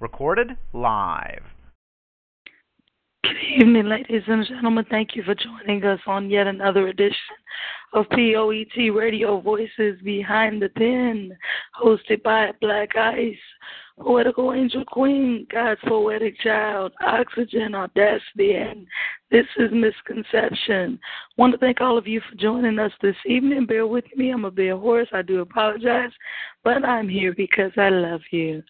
Recorded live. Good evening, ladies and gentlemen. Thank you for joining us on yet another edition of POET Radio Voices Behind the Pen, hosted by Blaq Ice, Poetical Angel Queen, God's Poetic Child, Oxigen, Audacity, and this is Mzconception. want to thank all of you for joining us this evening. Bear with me. I'm a bit hoarse. I do apologize, but I'm here because I love you.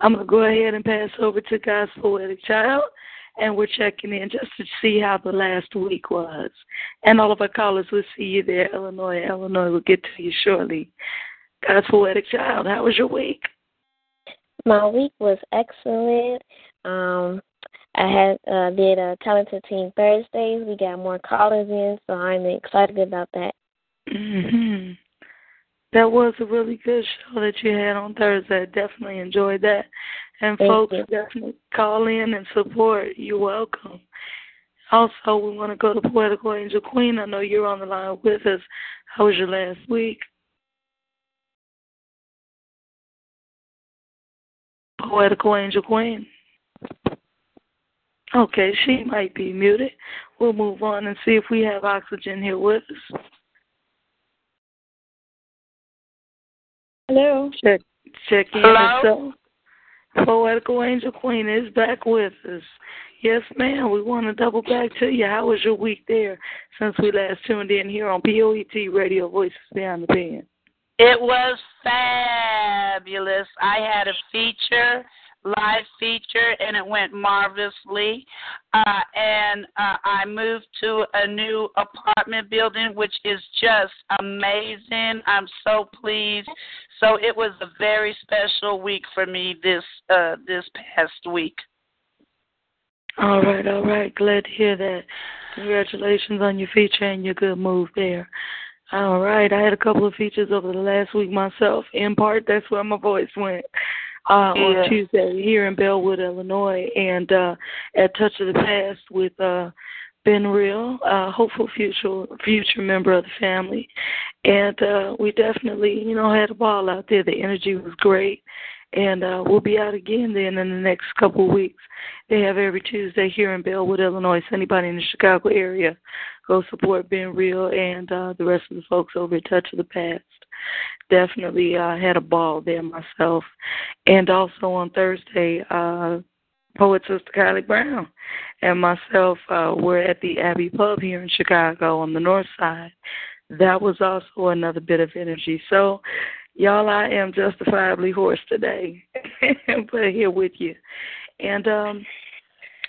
I'm going to go ahead and pass over to God's Poetic Child and we're checking in just to see how the last week was. And all of our callers we'll see you there, Illinois. Illinois we'll get to you shortly. God's poetic child, how was your week? My week was excellent. Um, I had uh, did a talented team Thursdays. We got more callers in, so I'm excited about that. Mhm. That was a really good show that you had on Thursday. I definitely enjoyed that. And Thank folks, you. definitely call in and support. You're welcome. Also, we want to go to Poetical Angel Queen. I know you're on the line with us. How was your last week? Poetical Angel Queen. Okay, she might be muted. We'll move on and see if we have Oxigen here with us. Hello. Check check in Hello? so Poetical Angel Queen is back with us. Yes, ma'am. We want to double back to you. How was your week there since we last tuned in here on POET Radio Voices Beyond the Pen? It was fabulous. I had a feature, live feature, and it went marvelously. Uh, and uh, I moved to a new apartment building, which is just amazing. I'm so pleased. So it was a very special week for me this uh, this past week. All right, all right. Glad to hear that. Congratulations on your feature and your good move there. All right. I had a couple of features over the last week myself. In part, that's where my voice went. Uh, Yeah. on Tuesday here in Bellwood, Illinois, and uh, at Touch of the Past with uh, Ben Real, uh, hopeful future future member of the family, and uh, we definitely, you know, had a ball out there. The energy was great, and uh, we'll be out again then in the next couple of weeks. They have every Tuesday here in Bellwood, Illinois. So anybody in the Chicago area, go support Ben Real and uh, the rest of the folks over at Touch of the Past. Definitely uh, had a ball there myself, and also on Thursday. Uh, Poet Sister Kylie Brown and myself uh, were at the Abbey Pub here in Chicago on the north side. That was also another bit of energy. So, y'all, I am justifiably hoarse today, but here with you. And um,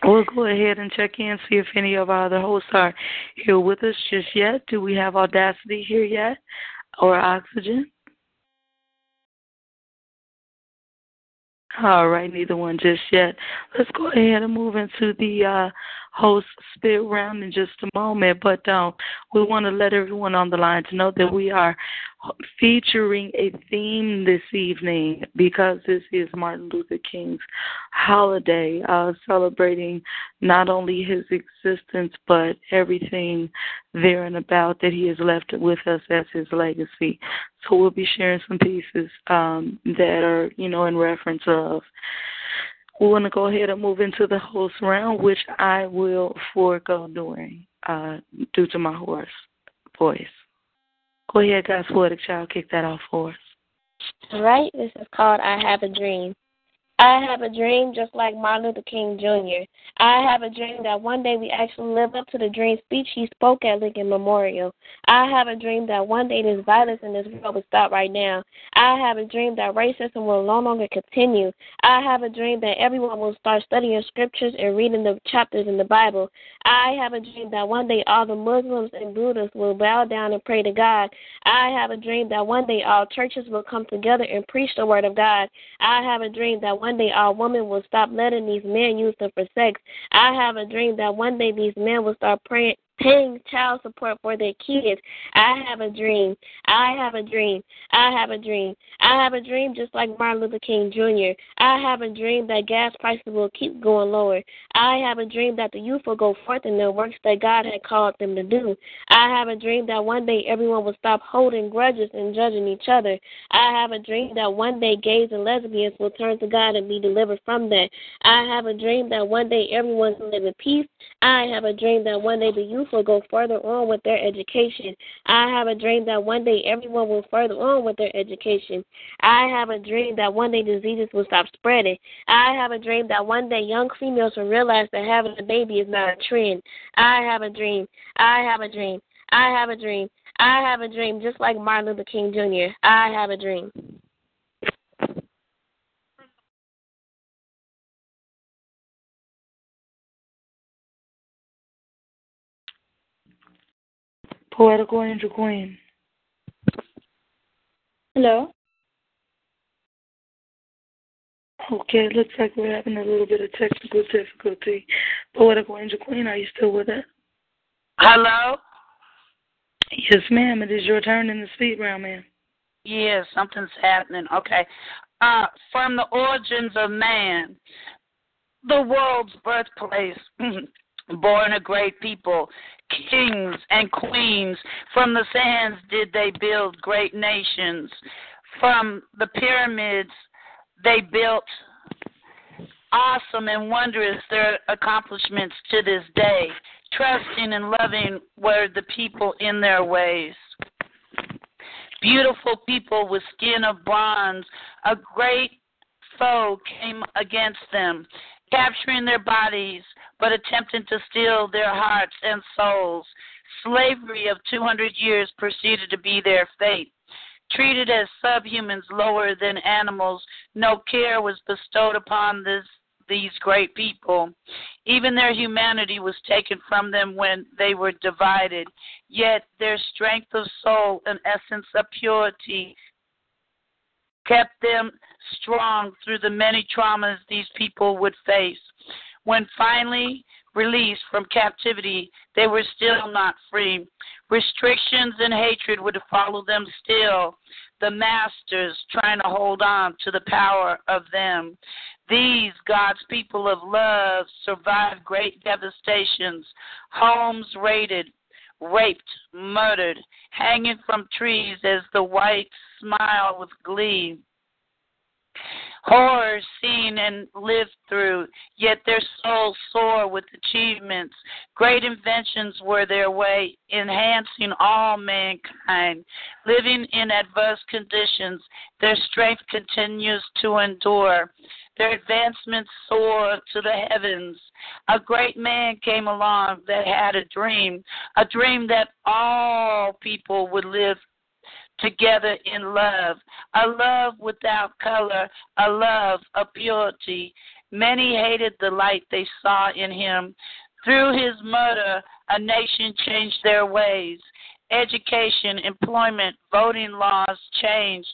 we'll go ahead and check in, see if any of our other hosts are here with us just yet. Do we have Audacity here yet or Oxigen? All right, neither one just yet. Let's go ahead and move into the uh, host spit round in just a moment. But um, we want to let everyone on the line to know that we are featuring a theme this evening because this is Martin Luther King's holiday, uh, celebrating not only his existence but everything there and about that he has left with us as his legacy. So we'll be sharing some pieces um, that are, you know, in reference of. We want to go ahead and move into the host round, which I will forego doing uh, due to my hoarse voice. Go ahead, guys. Poetic Child, kick that off for us. All right. This is called I Have a Dream. I have a dream just like Martin Luther King Jr. I have a dream that one day we actually live up to the dream speech he spoke at Lincoln Memorial. I have a dream that one day this violence in this world will stop right now. I have a dream that racism will no longer continue. I have a dream that everyone will start studying scriptures and reading the chapters in the Bible. I have a dream that one day all the Muslims and Buddhists will bow down and pray to God. I have a dream that one day all churches will come together and preach the word of God. I have a dream that one day our women will stop letting these men use them for sex. I have a dream that one day these men will start praying paying child support for their kids. I have a dream. I have a dream. I have a dream. I have a dream just like Martin Luther King Jr. I have a dream that gas prices will keep going lower. I have a dream that the youth will go forth in the works that God had called them to do. I have a dream that one day everyone will stop holding grudges and judging each other. I have a dream that one day gays and lesbians will turn to God and be delivered from that. I have a dream that one day everyone can live in peace. I have a dream that one day the youth will go further on with their education. I have a dream that one day everyone will further on with their education. I have a dream that one day diseases will stop spreading. I have a dream that one day young females will realize that having a baby is not a trend. I have a dream. I have a dream. I have a dream. I have a dream just like Martin Luther King Jr. I have a dream. Poetical Angel Queen. Hello. Okay, it looks like we're having a little bit of technical difficulty. Poetical Angel Queen, are you still with us? Hello? Yes, ma'am. It is your turn in the speed round, ma'am. Yes, something's happening. Okay. Uh, from the origins of man, the world's birthplace, born a great people, kings and queens. From the sands did they build great nations. From the pyramids they built awesome and wondrous their accomplishments to this day. Trusting and loving were the people in their ways. Beautiful people with skin of bronze, a great foe came against them, capturing their bodies, but attempting to steal their hearts and souls. Slavery of 200 years proceeded to be their fate. Treated as subhumans lower than animals, no care was bestowed upon this, these great people. Even their humanity was taken from them when they were divided. Yet their strength of soul and essence of purity kept them strong through the many traumas these people would face. When finally released from captivity, they were still not free. Restrictions and hatred would follow them still, the masters trying to hold on to the power of them. These, God's people of love, survived great devastations, homes raided, raped, murdered, hanging from trees as the whites smile with glee horrors seen and lived through, yet their souls soar with achievements. Great inventions were their way, enhancing all mankind. Living in adverse conditions, their strength continues to endure. Their advancements soared to the heavens. A great man came along that had a dream, a dream that all people would live together in love, a love without color, a love of purity. Many hated the light they saw in him. Through his murder, a nation changed their ways. Education, employment, voting laws changed.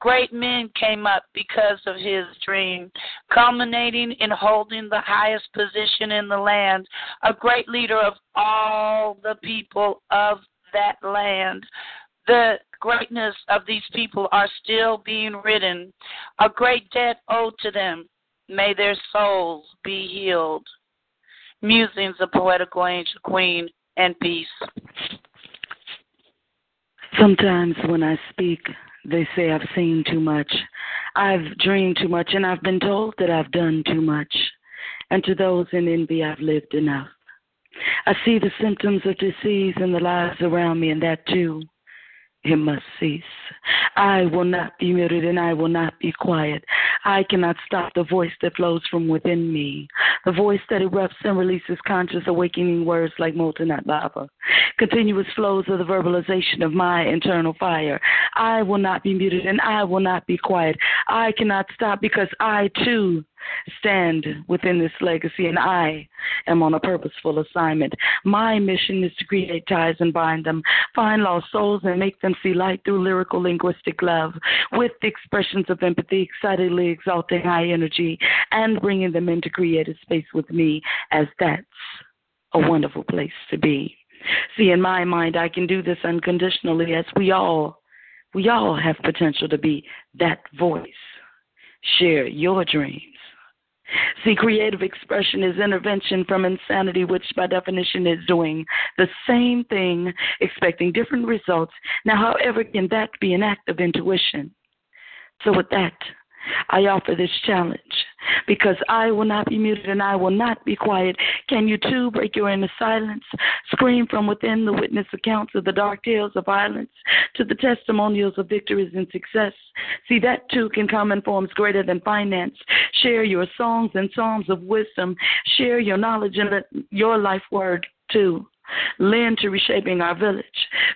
Great men came up because of his dream, culminating in holding the highest position in the land, a great leader of all the people of that land. The greatness of these people are still being written, a great debt owed to them. May their souls be healed. Musings of Poetical Angel Queen and Peace. Sometimes when I speak, they say I've seen too much. I've dreamed too much, and I've been told that I've done too much. And to those in envy, I've lived enough. I see the symptoms of disease in the lives around me, and that too it must cease. I will not be muted and I will not be quiet. I cannot stop the voice that flows from within me, the voice that erupts and releases conscious awakening words like molten hot lava, continuous flows of the verbalization of my internal fire. I will not be muted and I will not be quiet. I cannot stop because I too stand within this legacy, and I am on a purposeful assignment. My mission is to create ties and bind them, find lost souls and make them see light through lyrical linguistic love, with expressions of empathy, excitedly exalting high energy, and bringing them into creative space with me, as that's a wonderful place to be. See, in my mind, I can do this unconditionally as we all, we all have potential to be that voice. Share your dreams. See, creative expression is intervention from insanity, which by definition is doing the same thing, expecting different results. Now, however, can that be an act of intuition? So, with that, I offer this challenge because I will not be muted and I will not be quiet. Can you too break your inner silence? Scream from within the witness accounts of the dark tales of violence to the testimonials of victories and success. See, that too can come in forms greater than finance. Share your songs and psalms of wisdom. Share your knowledge and your life word too. Lend to reshaping our village.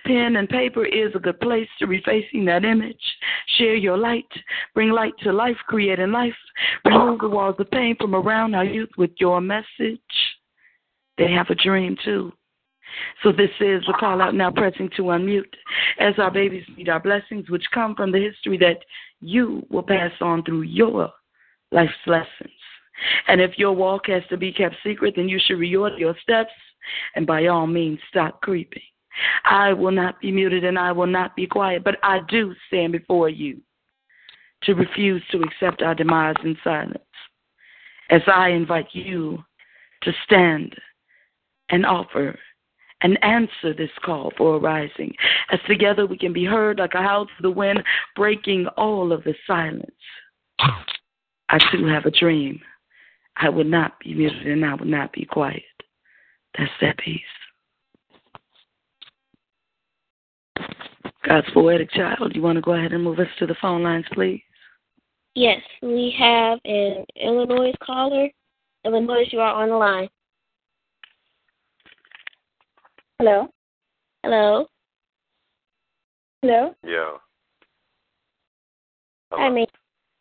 Pen and paper is a good place to refacing that image. Share your light. Bring light to life, creating life. Remove the walls of pain from around our youth with your message. They have a dream too. So this is the call out now pressing to unmute as our babies need our blessings which come from the history that you will pass on through your life's lessons. And if your walk has to be kept secret, then you should reorder your steps and by all means stop creeping. I will not be muted and I will not be quiet, but I do stand before you to refuse to accept our demise in silence. As I invite you to stand and offer and answer this call for a rising, as together we can be heard like a house of the wind, breaking all of the silence. I too have a dream. I would not be muted and I would not be quiet. That's that peace. God's poetic child, you want to go ahead and move us to the phone lines, please? Yes, we have an Illinois caller. Illinois, you are on the line. Hello. Hello. Hello. Yeah. Hello. Hi, may,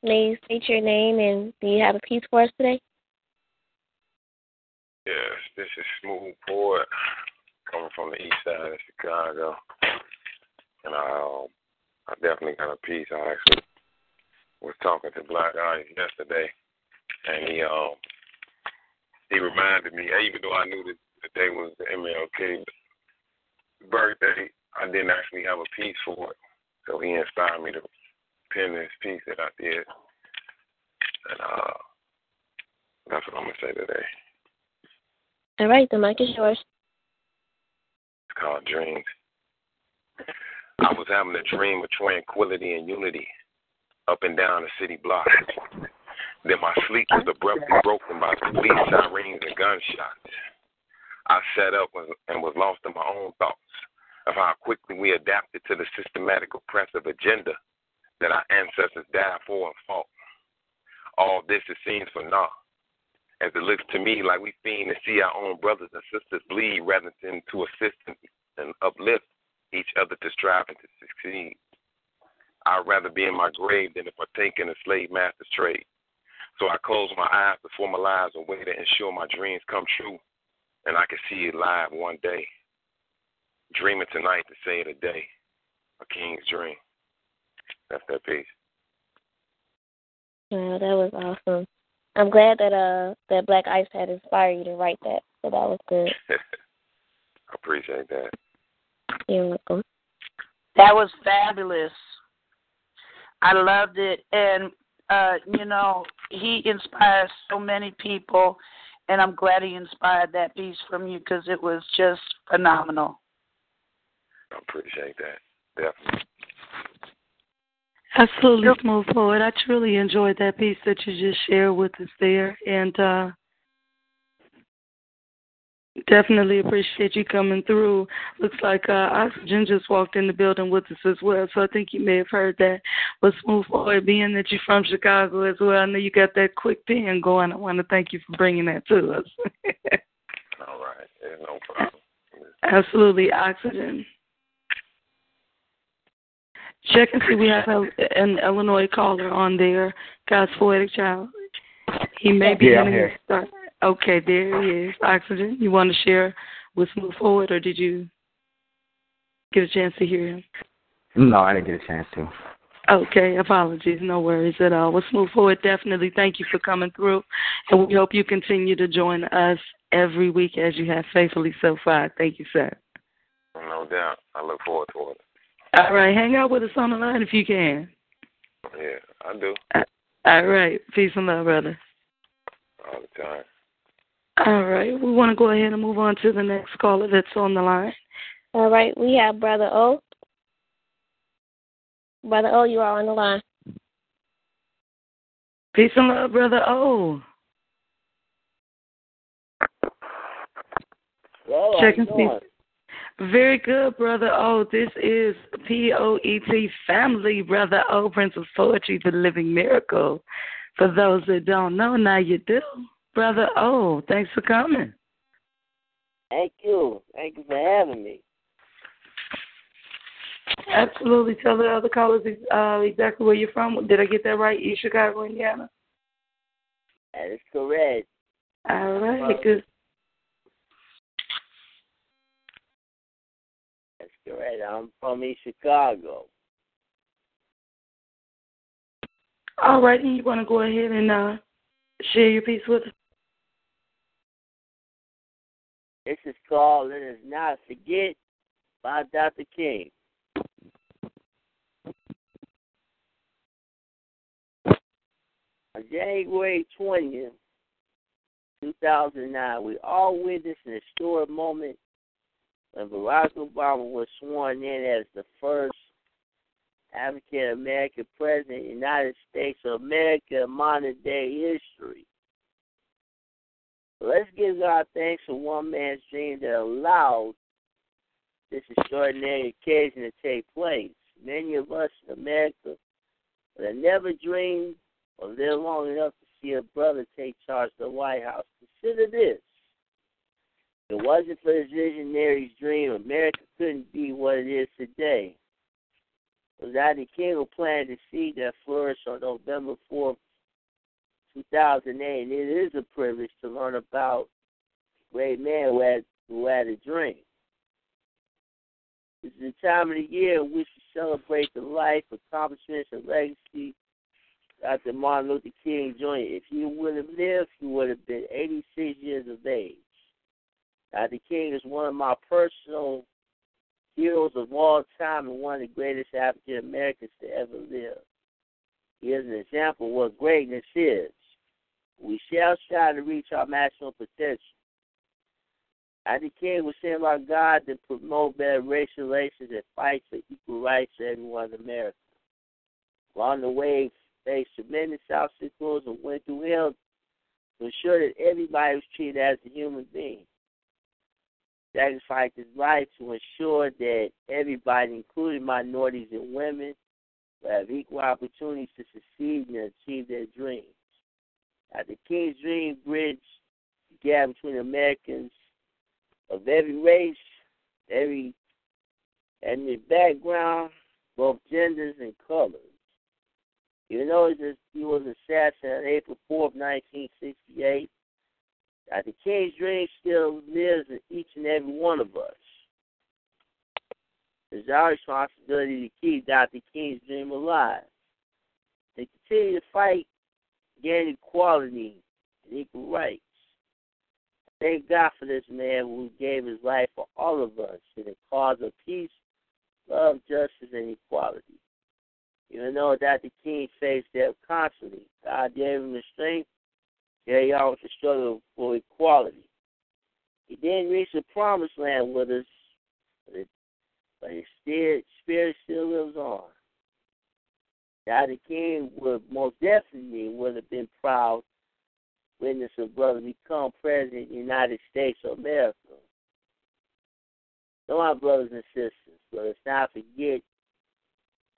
may you state your name and do you have a piece for us today? Yes, this is Smooth Poet coming from the east side of Chicago. And I, um, I definitely got a piece. I actually was talking to Blaq Ice yesterday, and he um he reminded me, even though I knew that the day was the MLK birthday, I didn't actually have a piece for it. So he inspired me to pen this piece that I did. And uh that's what I'm gonna say today. All right, the mic is yours. It's called Dreams. I was having a dream of tranquility and unity up and down the city block. Then my sleep was abruptly broken by police sirens and gunshots. I sat up and was lost in my own thoughts of how quickly we adapted to the systematic oppressive agenda that our ancestors died for and fought. All this it seems for naught as it looks to me like we fiend to see our own brothers and sisters bleed rather than to assist and uplift each other to strive and to succeed. I'd rather be in my grave than to partake in a slave master's trade. So I close my eyes to formalize a way to ensure my dreams come true and I can see it live one day. Dreaming tonight to say it a day. A king's dream. That's that piece. Yeah, that was awesome. I'm glad that uh that Blaq Ice had inspired you to write that. So that was good. I appreciate that. You're welcome. That was fabulous. I loved it, and uh, you know he inspires so many people, and I'm glad he inspired that piece from you because it was just phenomenal. I appreciate that. Definitely. Absolutely, Smooth Poet. I truly enjoyed that piece that you just shared with us there, and uh, definitely appreciate you coming through. Looks like uh, Oxigen just walked in the building with us as well, so I think you may have heard that. But Smooth Poet, being that you're from Chicago as well, I know you got that quick pen going. I want to thank you for bringing that to us. All right, yeah, no problem. Absolutely, Oxigen. Check and see we have an Illinois caller on there. God's poetic child. He may be yeah, in here. start. Okay, there he is. Oxigen. You want to share with Move Forward, or did you get a chance to hear him? No, I didn't get a chance to. Okay, apologies. No worries at all. Let's move forward. Definitely thank you for coming through. And we hope you continue to join us every week as you have faithfully so far. Thank you, sir. No doubt. I look forward to it. All right, hang out with us on the line if you can. Yeah, I do. Uh, all right, peace and love, brother. All the time. All right, we want to go ahead and move on to the next caller that's on the line. All right, we have Brother O. Brother O, you are on the line. Peace and love, brother O. Well, Checking how you doing? Very good, brother O. This is P O E T family, brother O, Prince of Poetry, the Living Miracle. For those that don't know, now you do. Brother O, thanks for coming. Thank you. Thank you for having me. Absolutely. Tell the other callers uh, exactly where you're from. Did I get that right? East Chicago, Indiana? That is correct. All right, good. Correct. I'm from East Chicago. All right, and you want to go ahead and uh, share your piece with us? This is called Let Us Not Forget by Dr. King. On January 20th, 2009, we all witnessed an historic moment when Barack Obama was sworn in as the first African American president of the United States of America in modern day history. Let's give God thanks for one man's dream that allowed this extraordinary occasion to take place. Many of us in America would have never dreamed or lived long enough to see a brother take charge of the White House. Consider this. If it wasn't for this visionary's dream, America couldn't be what it is today. Without the king who planted the seed that flourished on November 4th, 2008, and it is a privilege to learn about a great man who had, who had a dream. This is the time of the year in which we celebrate the life, accomplishments, and legacy Dr. Martin Luther King Jr. If he would have lived, he would have been 86 years of age. Uh, Dr. King is one of my personal heroes of all time and one of the greatest African Americans to ever live. He is an example of what greatness is. We shall strive to reach our maximum potential. Uh, Dr. King was sent by God to promote better racial relations and fight for equal rights for everyone in America. Along the way, faced tremendous obstacles and went through hell to ensure that everybody was treated as a human being. Sacrificed his life to ensure that everybody, including minorities and women, will have equal opportunities to succeed and achieve their dreams. Dr. King's dream bridged the gap between Americans of every race, every ethnic background, both genders and colors. You know, he was assassinated April 4th, 1968, Dr. King's dream still lives in each and every one of us. It's our responsibility to keep Dr. King's dream alive and continue to fight gain equality and equal rights. Thank God for this man who gave his life for all of us in the cause of peace, love, justice, and equality. Even though Dr. King faced death constantly, God gave him the strength to carry with the struggle for equality. He didn't reach the promised land with us, but, it, but his spirit, spirit still lives on. Dr. King would most definitely would have been proud witness a brother become president of the United States of America. So my brothers and sisters, let us not forget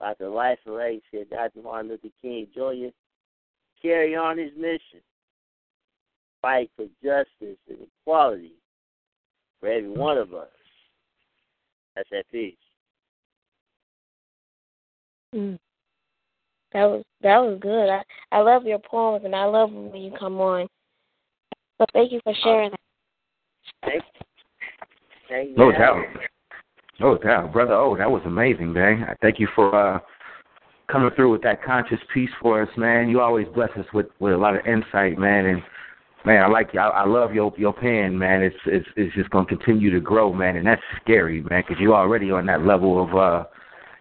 about the life and legacy of Dr. Martin Luther King Jr. Carry on his mission. Fight for justice and equality for every one of us. That's that peace. Mm. That was that was good. I I love your poems and I love when you come on. So thank you for sharing that. Thank you. Thank you. No doubt. No doubt. Brother Oh, that was amazing, man. I thank you for uh coming through with that conscious piece for us, man. You always bless us with, with a lot of insight, man, and Man, I like you. I, I love your your pen, man. It's it's it's just gonna continue to grow, man, and that's scary, man, because you're already on that level of uh,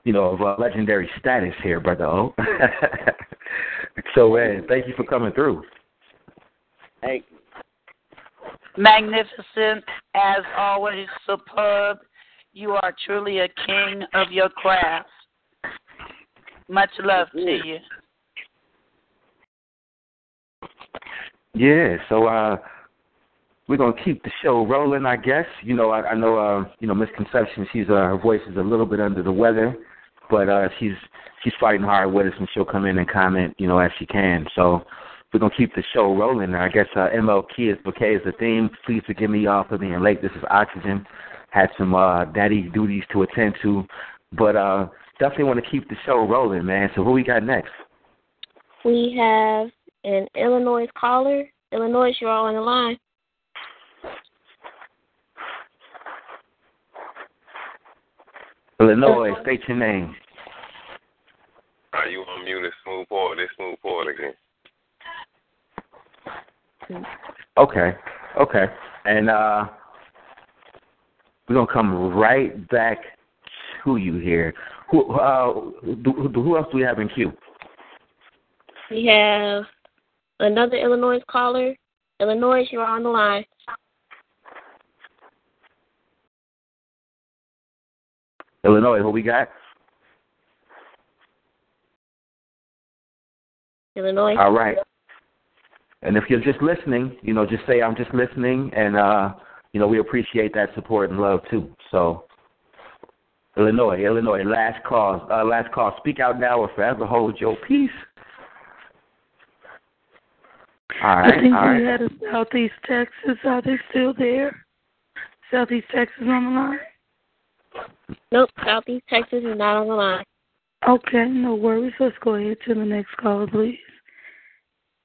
you know, of uh, legendary status here, brother O. so, man, thank you for coming through. Hey. Magnificent, as always, superb. You are truly a king of your craft. Much love to you. Yeah, so uh we're gonna keep the show rolling, I guess. You know, I, I know uh, you know, Mzconception, she's uh her voice is a little bit under the weather, but uh she's she's fighting hard with us and she'll come in and comment, you know, as she can. So we're gonna keep the show rolling. I guess uh MLK is bouquet is the theme. Please forgive me y'all for being late. This is Oxigen. Had some uh daddy duties to attend to. But uh definitely want to keep the show rolling, man. So who we got next? We have an Illinois caller. Illinois, you're all on the line. Illinois, state your name. Are you on mute? Let's move forward. Let's move forward again. Okay, okay, and uh, we're gonna come right back to you here. Who uh, who, who else do we have in queue? We have another Illinois caller. Illinois, you're on the line. Illinois, who we got? Illinois. All right. And if you're just listening, you know, just say I'm just listening, and uh, you know, we appreciate that support and love too. So, Illinois, Illinois, last call, uh, last call. Speak out now or forever hold your peace. All right, I think all we right. had a Southeast Texas. Are they still there? Southeast Texas on the line? Nope, Southeast Texas is not on the line. Okay, no worries. Let's go ahead to the next caller, please.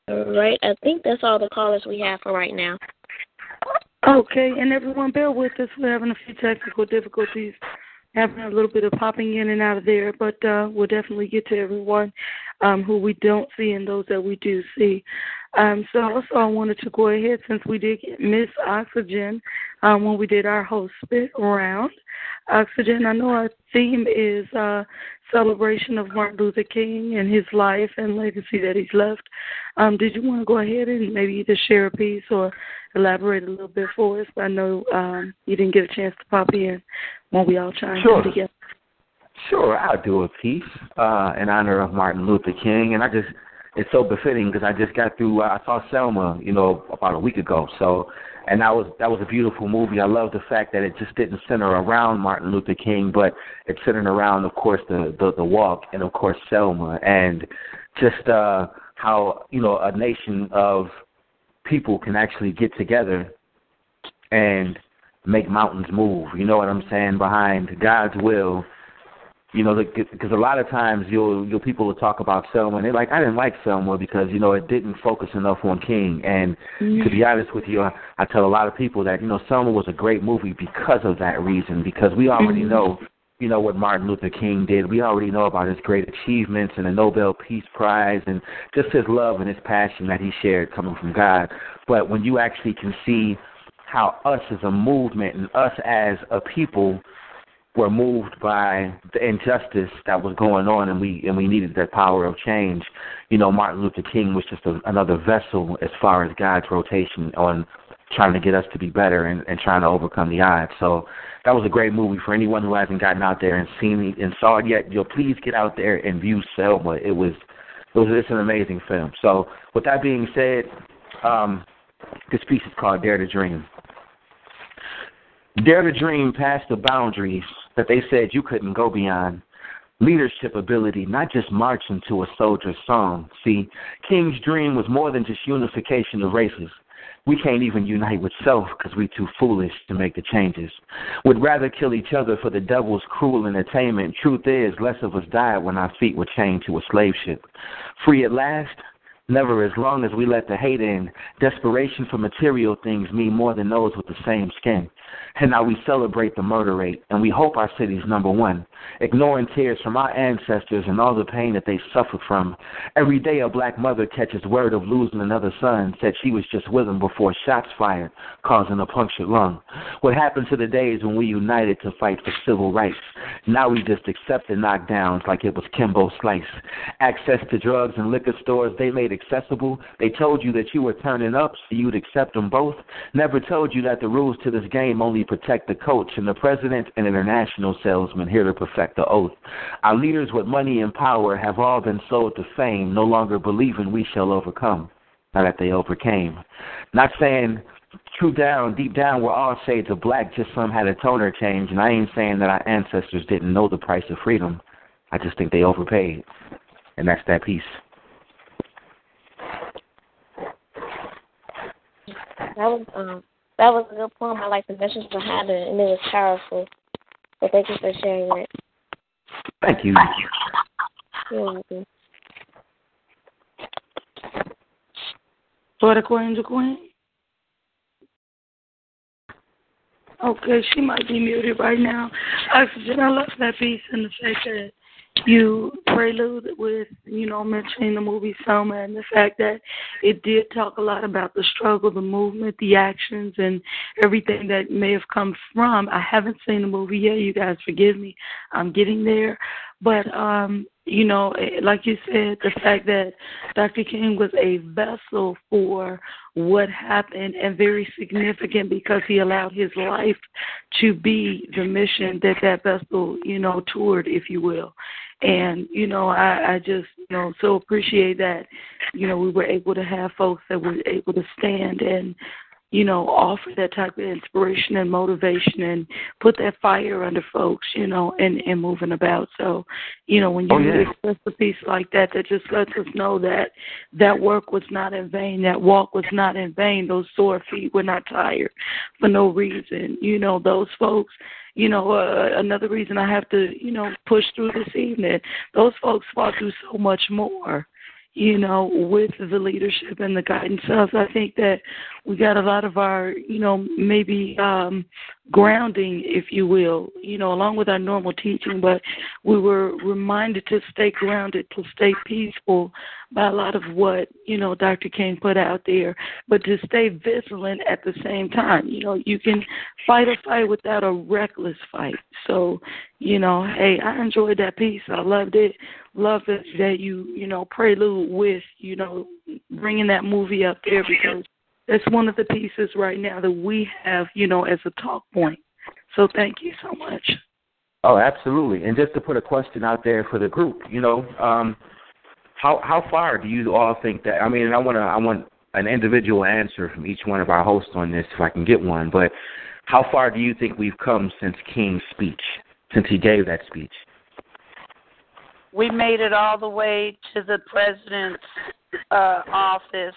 All right, I think that's all the callers we have for right now. Okay, and everyone, bear with us. We're having a few technical difficulties, having a little bit of popping in and out of there, but uh, we'll definitely get to everyone um, who we don't see and those that we do see. Um, so also, I wanted to go ahead since we did get Miss Oxigen um, when we did our whole spit round. Oxigen, I know our theme is uh, celebration of Martin Luther King and his life and legacy that he's left. Um, did you want to go ahead and maybe either share a piece or elaborate a little bit for us? I know um, you didn't get a chance to pop in when we all chimed Sure. in together. Sure, I'll do a piece uh, in honor of Martin Luther King, and I just it's so befitting because I just got through. I saw Selma, you know, about a week ago. So, and that was that was a beautiful movie. I love the fact that it just didn't center around Martin Luther King, but it centered around, of course, the the, the walk and of course Selma, and just uh, how you know a nation of people can actually get together and make mountains move. You know what I'm saying? Behind God's will you know, because a lot of times you'll you'll people will talk about Selma and they're like, I didn't like Selma because you know it didn't focus enough on King. And to be honest with you, I, I tell a lot of people that you know Selma was a great movie because of that reason. Because we already Mhm. know, you know, what Martin Luther King did. We already know about his great achievements and the Nobel Peace Prize and just his love and his passion that he shared coming from God. But when you actually can see how us as a movement and us as a people were moved by the injustice that was going on, and we and we needed that power of change. You know, Martin Luther King was just a, another vessel as far as God's rotation on trying to get us to be better and, and trying to overcome the odds. So that was a great movie for anyone who hasn't gotten out there and seen it and saw it yet. You'll please get out there and view Selma. It was it was it's an amazing film. So with that being said, um, this piece is called Dare to Dream. Dare to dream past the boundaries that they said you couldn't go beyond. Leadership ability, not just marching to a soldier's song. See, King's dream was more than just unification of races. We can't even unite with self because we're too foolish to make the changes. Would rather kill each other for the devil's cruel entertainment. Truth is, less of us died when our feet were chained to a slave ship. Free at last? Never as long as we let the hate in. Desperation for material things mean more than those with the same skin. And now we celebrate the murder rate, and we hope our city's number one. Ignoring tears from our ancestors and all the pain that they suffered from. Every day a black mother catches word of losing another son, said she was just with him before shots fired, causing a punctured lung. What happened to the days when we united to fight for civil rights? Now we just accept the knockdowns like it was Kimbo Slice. Access to drugs and liquor stores they made accessible. They told you that you were turning up so you'd accept them both. Never told you that the rules to this game only protect the coach and the president and international salesman here to perfect the oath. Our leaders with money and power have all been sold to fame, no longer believing we shall overcome. Now that they overcame. Not saying true down, deep down, we're all shades of black, just some had a toner change, and I ain't saying that our ancestors didn't know the price of freedom. I just think they overpaid. And that's that piece. That was um that was a good poem. I like the message behind it, and it was powerful. So thank you for sharing that. Thank you. You're welcome. Florida Queen, Queen. Okay, she might be muted right now. Oxigen, I love that piece and the fact that you prelude with, you know, mentioning the movie Selma and the fact that it did talk a lot about the struggle, the movement, the actions, and everything that may have come from. I haven't seen the movie yet. You guys forgive me. I'm getting there. But um, you know, eh, like you said, the fact that Dr. King was a vessel for what happened and very significant because he allowed his life to be the mission that that vessel, you know, toured, if you will. And, you know, I, I just, you know, so appreciate that, you know, we were able to have folks that were able to stand and you know, offer that type of inspiration and motivation and put that fire under folks, you know, and, and moving about. So, you know, when you oh, yeah. express a piece like that, that just lets us know that that work was not in vain, that walk was not in vain, those sore feet were not tired for no reason. You know, those folks you know, uh, another reason I have to, you know, push through this evening. Those folks fought through so much more you know, with the leadership and the guidance of. I think that we got a lot of our, you know, maybe um, grounding, if you will, you know, along with our normal teaching, but we were reminded to stay grounded, to stay peaceful by a lot of what, you know, Dr. King put out there, but to stay vigilant at the same time. You know, you can fight a fight without a reckless fight. So, you know, hey, I enjoyed that piece. I loved it love that that you you know prelude with you know bringing that movie up there because that's one of the pieces right now that we have you know as a talk point. So thank you so much. Oh, absolutely. And just to put a question out there for the group, you know, um, how how far do you all think that? I mean, I want to I want an individual answer from each one of our hosts on this, if I can get one. But how far do you think we've come since King's speech, since he gave that speech? we made it all the way to the president's uh, office,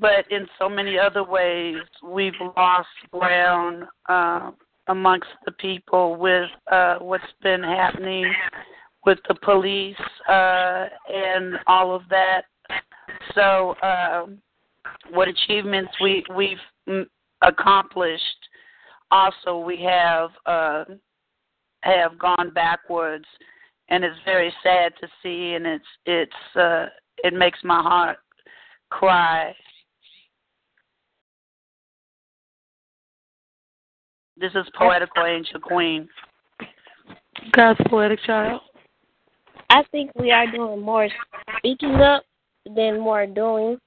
but in so many other ways, we've lost ground uh, amongst the people with uh, what's been happening with the police uh, and all of that. So, uh, what achievements we we've accomplished. Also, we have uh, have gone backwards and it's very sad to see and it's it's uh it makes my heart cry this is poetical angel queen. God's poetic child. I think we are doing more speaking up than more doing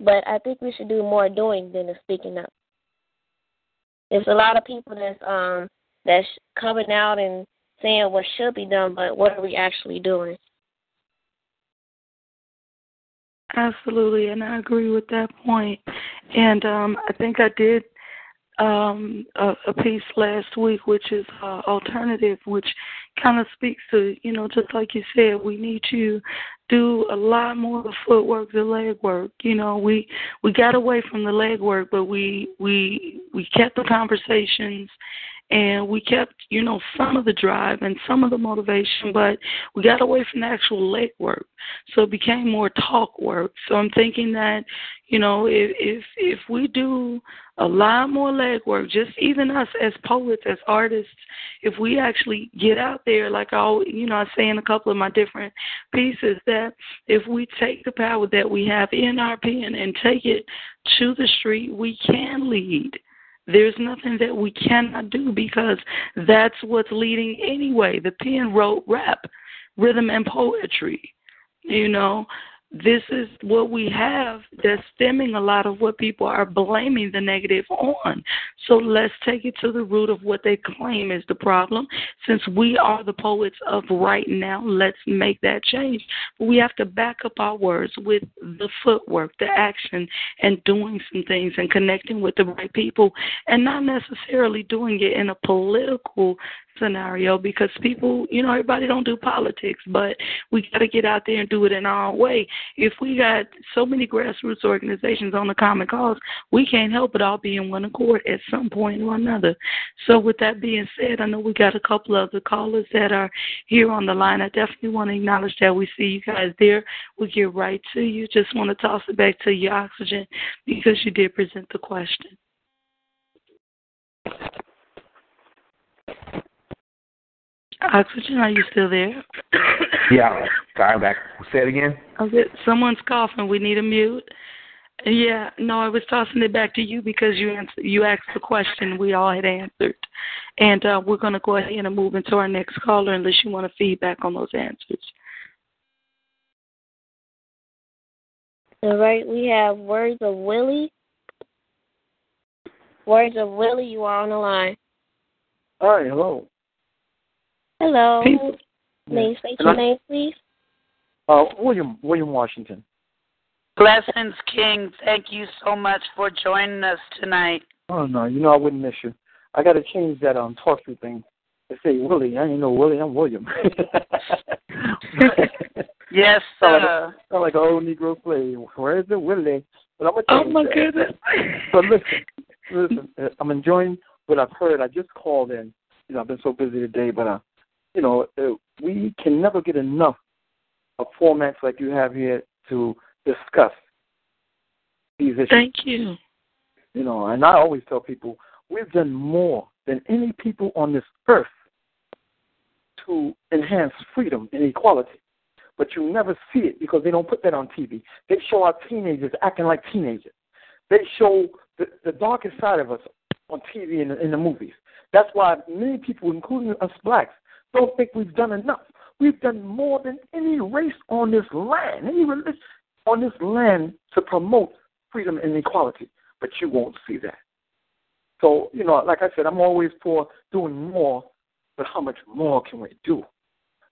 but i think we should do more doing than the speaking up. There's a lot of people that's um that's coming out and saying what should be done, but what are we actually doing? Absolutely, and I agree with that point. And um, I think I did um, a, a piece last week, which is uh, alternative, which kind of speaks to you know just like you said, we need to do a lot more of the footwork, the leg work. You know, we we got away from the leg work, but we we we kept the conversations and we kept, you know, some of the drive and some of the motivation, but we got away from the actual leg work. So it became more talk work. So I'm thinking that, you know, if if if we do a lot more leg work, just even us as poets, as artists, if we actually get out there, like I, you know, I say in a couple of my different pieces, that if we take the power that we have in our pen and take it to the street, we can lead. There's nothing that we cannot do because that's what's leading anyway. The pen wrote rap, rhythm, and poetry. You know, this is what we have that's stemming a lot of what people are blaming the negative on. So let's take it to the root of what they claim is the problem. Since we are the poets of right now, let's make that change. We have to back up our words with the footwork, the action, and doing some things and connecting with the right people and not necessarily doing it in a political scenario because people, you know, everybody don't do politics, but we got to get out there and do it in our own way. If we got so many grassroots organizations on the common cause, we can't help but all be in one accord at some point or another. So, with that being said, I know we got a couple of the callers that are here on the line. I definitely want to acknowledge that we see you guys there. We get right to you. Just want to toss it back to you, Oxigen, because you did present the question. Oxigen, are you still there? yeah, sorry, I'm back. Say it again. Okay, someone's coughing. We need a mute. Yeah, no, I was tossing it back to you because you answer, you asked the question we all had answered, and uh, we're going to go ahead and move into our next caller unless you want to feedback on those answers. All right, we have words of Willie. Words of Willie, you are on the line. Hi, hello. Hello. Hey. May you state your name, please? Uh, William William Washington. Blessings, King. Thank you so much for joining us tonight. Oh no, you know I wouldn't miss you. I got to change that um talk through thing. They say Willie. I ain't no Willie. I'm William. yes, sound sir. like, sound like an old Negro slave. Where is the Willie? But I'm gonna Oh my that. goodness. But listen, listen. uh, I'm enjoying what I've heard. I just called in. You know, I've been so busy today, but uh, you know, uh, we can never get enough of formats like you have here to discuss these issues. Thank you. You know, and I always tell people we've done more than any people on this earth to enhance freedom and equality. But you never see it because they don't put that on TV. They show our teenagers acting like teenagers. They show the, the darkest side of us on TV and in the movies. That's why many people, including us blacks, don't think we've done enough. We've done more than any race on this land, any religion on this land to promote freedom and equality. But you won't see that. So, you know, like I said, I'm always for doing more, but how much more can we do?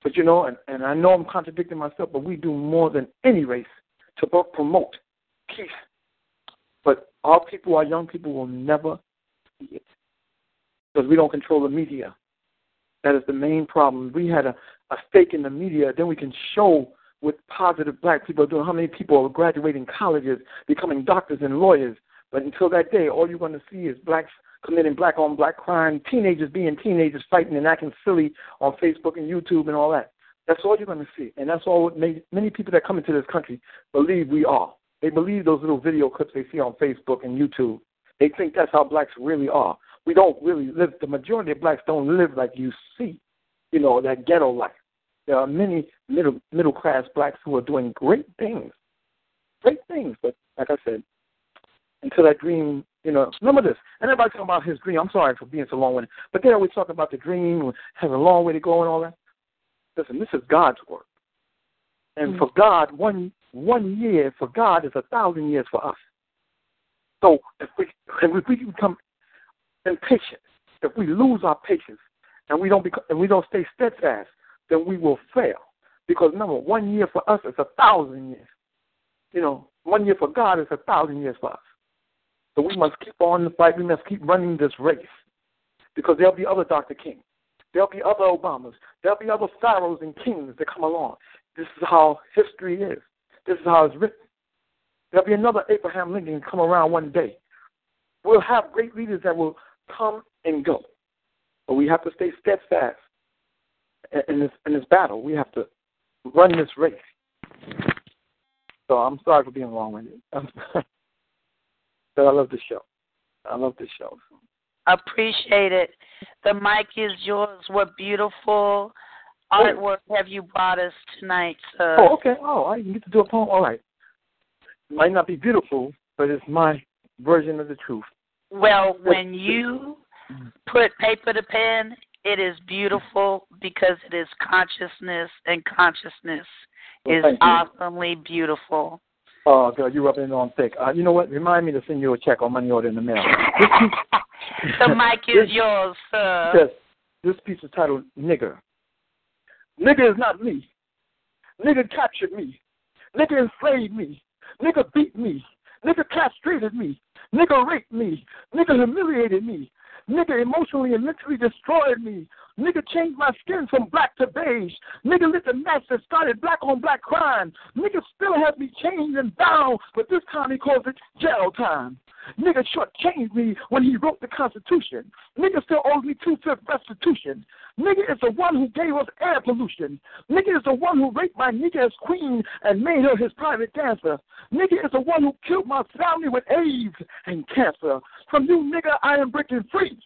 But you know, and, and I know I'm contradicting myself, but we do more than any race to promote peace. But our people, our young people, will never see it because we don't control the media. That is the main problem. We had a, a stake in the media, then we can show what positive black people are doing, how many people are graduating colleges, becoming doctors and lawyers. But until that day, all you're going to see is blacks committing black on black crime, teenagers being teenagers fighting and acting silly on Facebook and YouTube and all that. That's all you're going to see. And that's all what many people that come into this country believe we are. They believe those little video clips they see on Facebook and YouTube. They think that's how blacks really are. We don't really live, the majority of blacks don't live like you see, you know, that ghetto life. There are many middle middle class blacks who are doing great things. Great things. But like I said, until that dream, you know, remember this. And everybody talking about his dream. I'm sorry for being so long winded. But they always talk about the dream, has a long way to go and all that. Listen, this is God's work. And Mm-hmm. for God, one one year for God is a thousand years for us. So if we if we become impatient, if we lose our patience and we don't become, and we don't stay steadfast, then we will fail. Because remember, one year for us is a thousand years. You know, one year for God is a thousand years for us. So we must keep on the fight. We must keep running this race. Because there'll be other Dr. King. There'll be other Obamas. There'll be other pharaohs and kings that come along. This is how history is. This is how it's written. There'll be another Abraham Lincoln come around one day. We'll have great leaders that will come and go. But we have to stay steadfast in this in this battle. We have to run this race. So I'm sorry for being long-winded. but I love the show. I love the show. I appreciate it. The mic is yours. What beautiful oh. artwork have you brought us tonight, sir? Oh, okay. Oh, I get to do a poem. All right. It might not be beautiful, but it's my version of the truth. Well, when you put paper to pen, it is beautiful because it is consciousness, and consciousness well, is awesomely beautiful. Oh, God, you're rubbing it on thick. Uh, you know what? Remind me to send you a check on money order in the mail. the mic is yours, sir. Yes. This piece is titled Nigger. Nigger is not me. Nigger captured me. Nigger enslaved me. Nigger beat me. Nigger castrated me. Nigger raped me. Nigger humiliated me. Nigger emotionally and mentally destroyed me. Nigga changed my skin from black to beige. Nigga lit the match that started black on black crime. Nigga still has me chained and bound, but this time he calls it jail time. Nigga shortchanged me when he wrote the Constitution. Nigga still owes me two fifths restitution. Nigga is the one who gave us air pollution. Nigga is the one who raped my nigga as queen and made her his private dancer. Nigga is the one who killed my family with AIDS and cancer. From you, nigga, I am breaking free.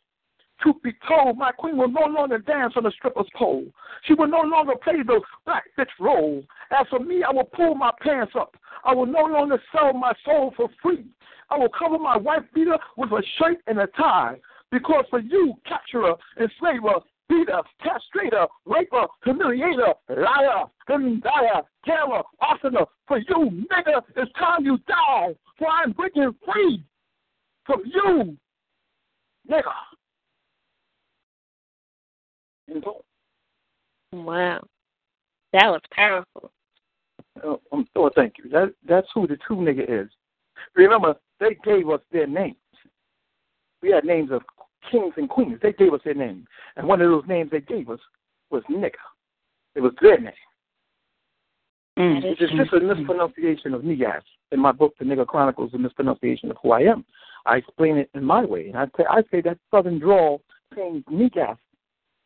Truth be told, my queen will no longer dance on the stripper's pole. She will no longer play the black bitch role. As for me, I will pull my pants up. I will no longer sell my soul for free. I will cover my wife beater with a shirt and a tie. Because for you, capturer, enslaver, beater, castrator, raper, humiliator, liar, denier, terror, arsonist, for you, nigga, it's time you die. For I'm breaking free from you, nigga. Wow, that was powerful. Oh, um, oh, thank you. That that's who the true nigga is. Remember, they gave us their names. We had names of kings and queens. They gave us their names, and one of those names they gave us was nigga. It was their name. Mm. It's just a mispronunciation of Negus. In my book, The Nigga Chronicles, a mispronunciation of who I am. I explain it in my way, and I say, I say that Southern drawl saying Negus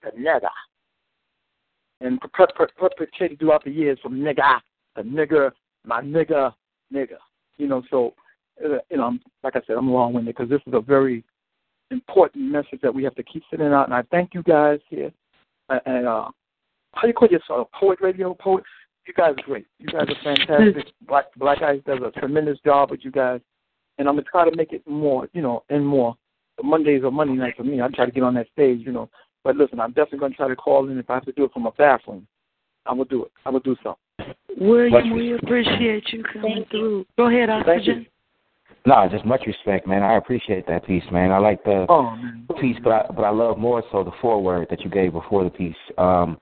to nigga. And perpetuated throughout the years from nigga to nigger, my nigga, nigga. You know, so, uh, you know, I'm, like I said, I'm long winded because this is a very important message that we have to keep sending out. And I thank you guys here. And uh, how do you call yourself? Poet Radio? Poet? You guys are great. You guys are fantastic. Blaq Blaq Ice does a tremendous job with you guys. And I'm going to try to make it more, you know, and more. Mondays or Monday night for me. I try to get on that stage, you know, but listen, I'm definitely going to try to call in if I have to do it from a bathroom. I'm going to do it. I'm going to do something. William, we appreciate you coming through. Go ahead, Oxigen. No, just much respect, man. I appreciate that piece, man. I like the oh, piece, but I, but I love more so the foreword that you gave before the piece. Um,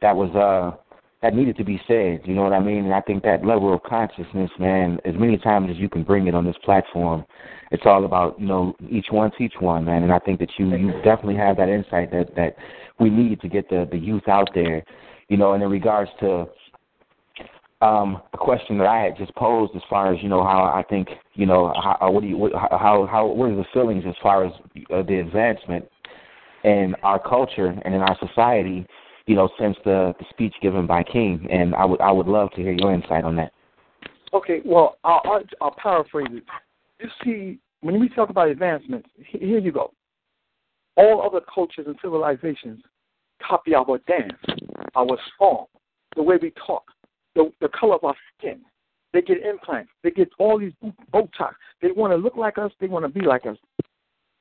that was uh that needed to be said. You know what I mean? And I think that level of consciousness, man, as many times as you can bring it on this platform, it's all about you know each one teach one, man. And I think that you you definitely have that insight that that we need to get the the youth out there, you know. And in regards to um, a question that I had just posed as far as you know how I think you know how what do you what, how how what are the feelings as far as uh, the advancement in our culture and in our society, you know, since the the speech given by King, and I would I would love to hear your insight on that. Okay, well I'll I'll, I'll paraphrase it. You see, when we talk about advancements, here you go. All other cultures and civilizations copy our dance, our song, the way we talk, the, the color of our skin. They get implants. They get all these Botox. They want to look like us. They want to be like us.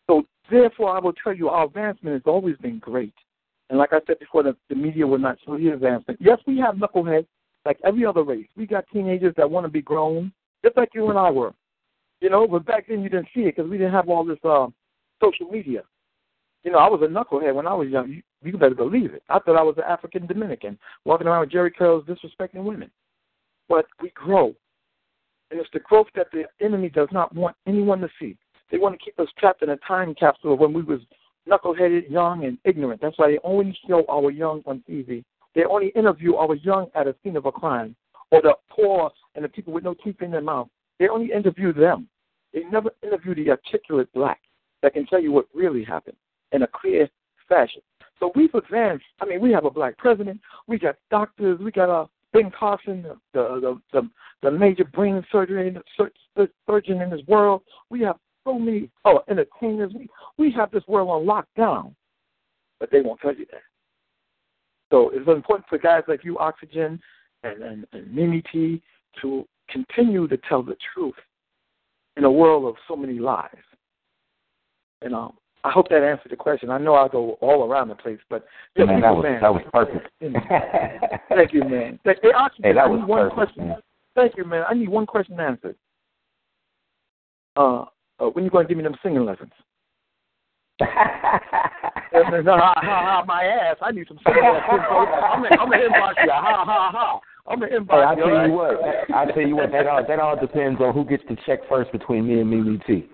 So therefore, I will tell you, our advancement has always been great. And like I said before, the, the media will not show the advancement. Yes, we have knuckleheads like every other race. We got teenagers that want to be grown, just like you and I were. You know, but back then you didn't see it because we didn't have all this uh, social media. You know, I was a knucklehead when I was young. You, you better believe it. I thought I was an African Dominican, walking around with Jheri curls, disrespecting women. But we grow. And it's the growth that the enemy does not want anyone to see. They want to keep us trapped in a time capsule of when we was knuckleheaded, young, and ignorant. That's why they only show our young on TV. They only interview our young at a scene of a crime, or the poor and the people with no teeth in their mouth. They only interview them. They never interview the articulate black that can tell you what really happened in a clear, fashion. So we've advanced. I mean, we have a black president. We got doctors. We got uh, Ben Carson, the the the, the major brain surgery surgeon in this world. We have so many oh entertainers. We we have this world on lockdown, but they won't tell you that. So it's important for guys like you, Oxigen, and and, and Mimi T, to continue to tell the truth in a world of so many lies. And um, I hope that answered the question. I know I go all around the place, but yeah, man, that was man, that was perfect. Thank you, man. Hey, Oxigen, hey, that I was one perfect, question. Man. Thank you, man. I need one question answered. Uh, uh when you going to give me them singing lessons? ha, ha, ha, my ass. I need some singing lessons. I'm I'm gonna inbox you. Ha ha ha. I'm gonna inbox hey, I you. tell right? you what. I tell you what. That all that all depends on who gets the check first between me and Mimi T.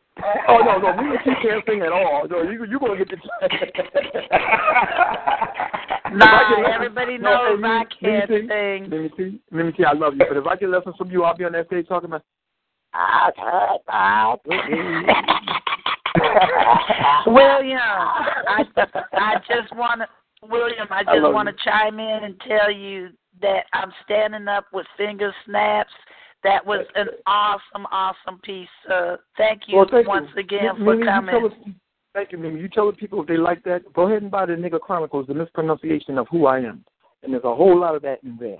Oh no, no, Mimi T can't sing at all. No, you you gonna get the check. nah, everybody knows no, I can't Mimi sing. Mimi T, Mimi T, I love you, but if I get lessons from you, I'll be on that stage talking about. I William, I I just want to William, I just want to chime in and tell you that I'm standing up with finger snaps. That was an awesome, awesome piece. Uh, thank you well, thank once you. again Mimi, for coming. us, thank you, Mimi. You tell the people if they like that, go ahead and buy the Nigga Chronicles, the mispronunciation of who I am. And there's a whole lot of that in there.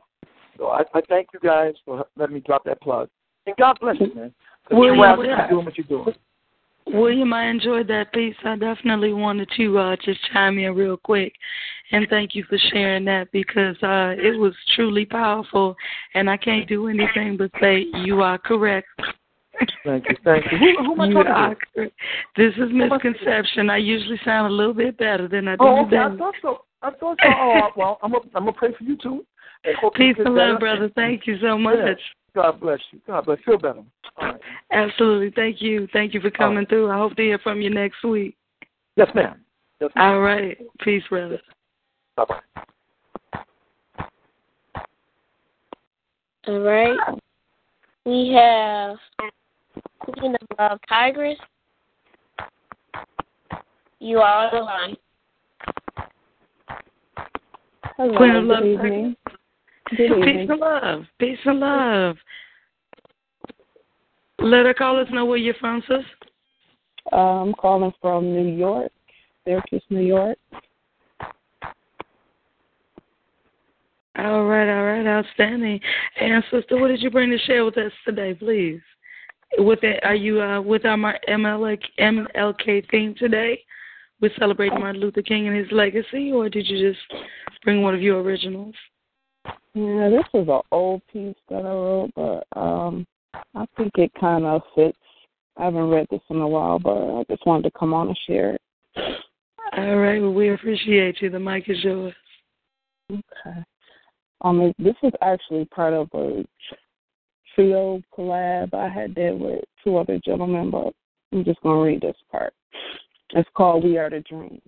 So I, I thank you guys for letting me drop that plug. And God bless you, man. Well, you're welcome. doing what you're doing. William, I enjoyed that piece. I definitely wanted to uh, just chime in real quick and thank you for sharing that because uh, it was truly powerful, and I can't do anything but say you are correct. Thank you, thank you. Who, who am I talking to? This is Mzconception. I usually sound a little bit better than I do Oh, okay. I thought so. I thought so. Oh, well, I'm gonna I'm gonna pray for you too. And hope you Peace and love, brother. Thank you so much. Yeah. God bless you. God bless. Feel better. All right. Absolutely. Thank you. Thank you for coming through. I hope to hear from you next week. Yes, ma'am. Yes, ma'am. All right. Peace, brother. Bye bye. All right. We have Queen of Love Tigress. You are on the line. Hello, Queen of good Love, evening. Peace and love. Peace and love. Let our callers know where you're from, sis. Uh, I'm calling from New York, Syracuse, New York. All right, all right, outstanding. And sister, what did you bring to share with us today, please? With it, are you uh, with our MLK, MLK theme today? We're celebrating Martin Luther King and his legacy, or did you just bring one of your originals? Yeah, this is an old piece that I wrote, but um, I think it kind of fits. I haven't read this in a while, but I just wanted to come on and share it. All right, well, we appreciate you. The mic is yours. Okay. Um, this is actually part of a trio collab I had did with two other gentlemen, but I'm just gonna read this part. It's called "We Are the Dream."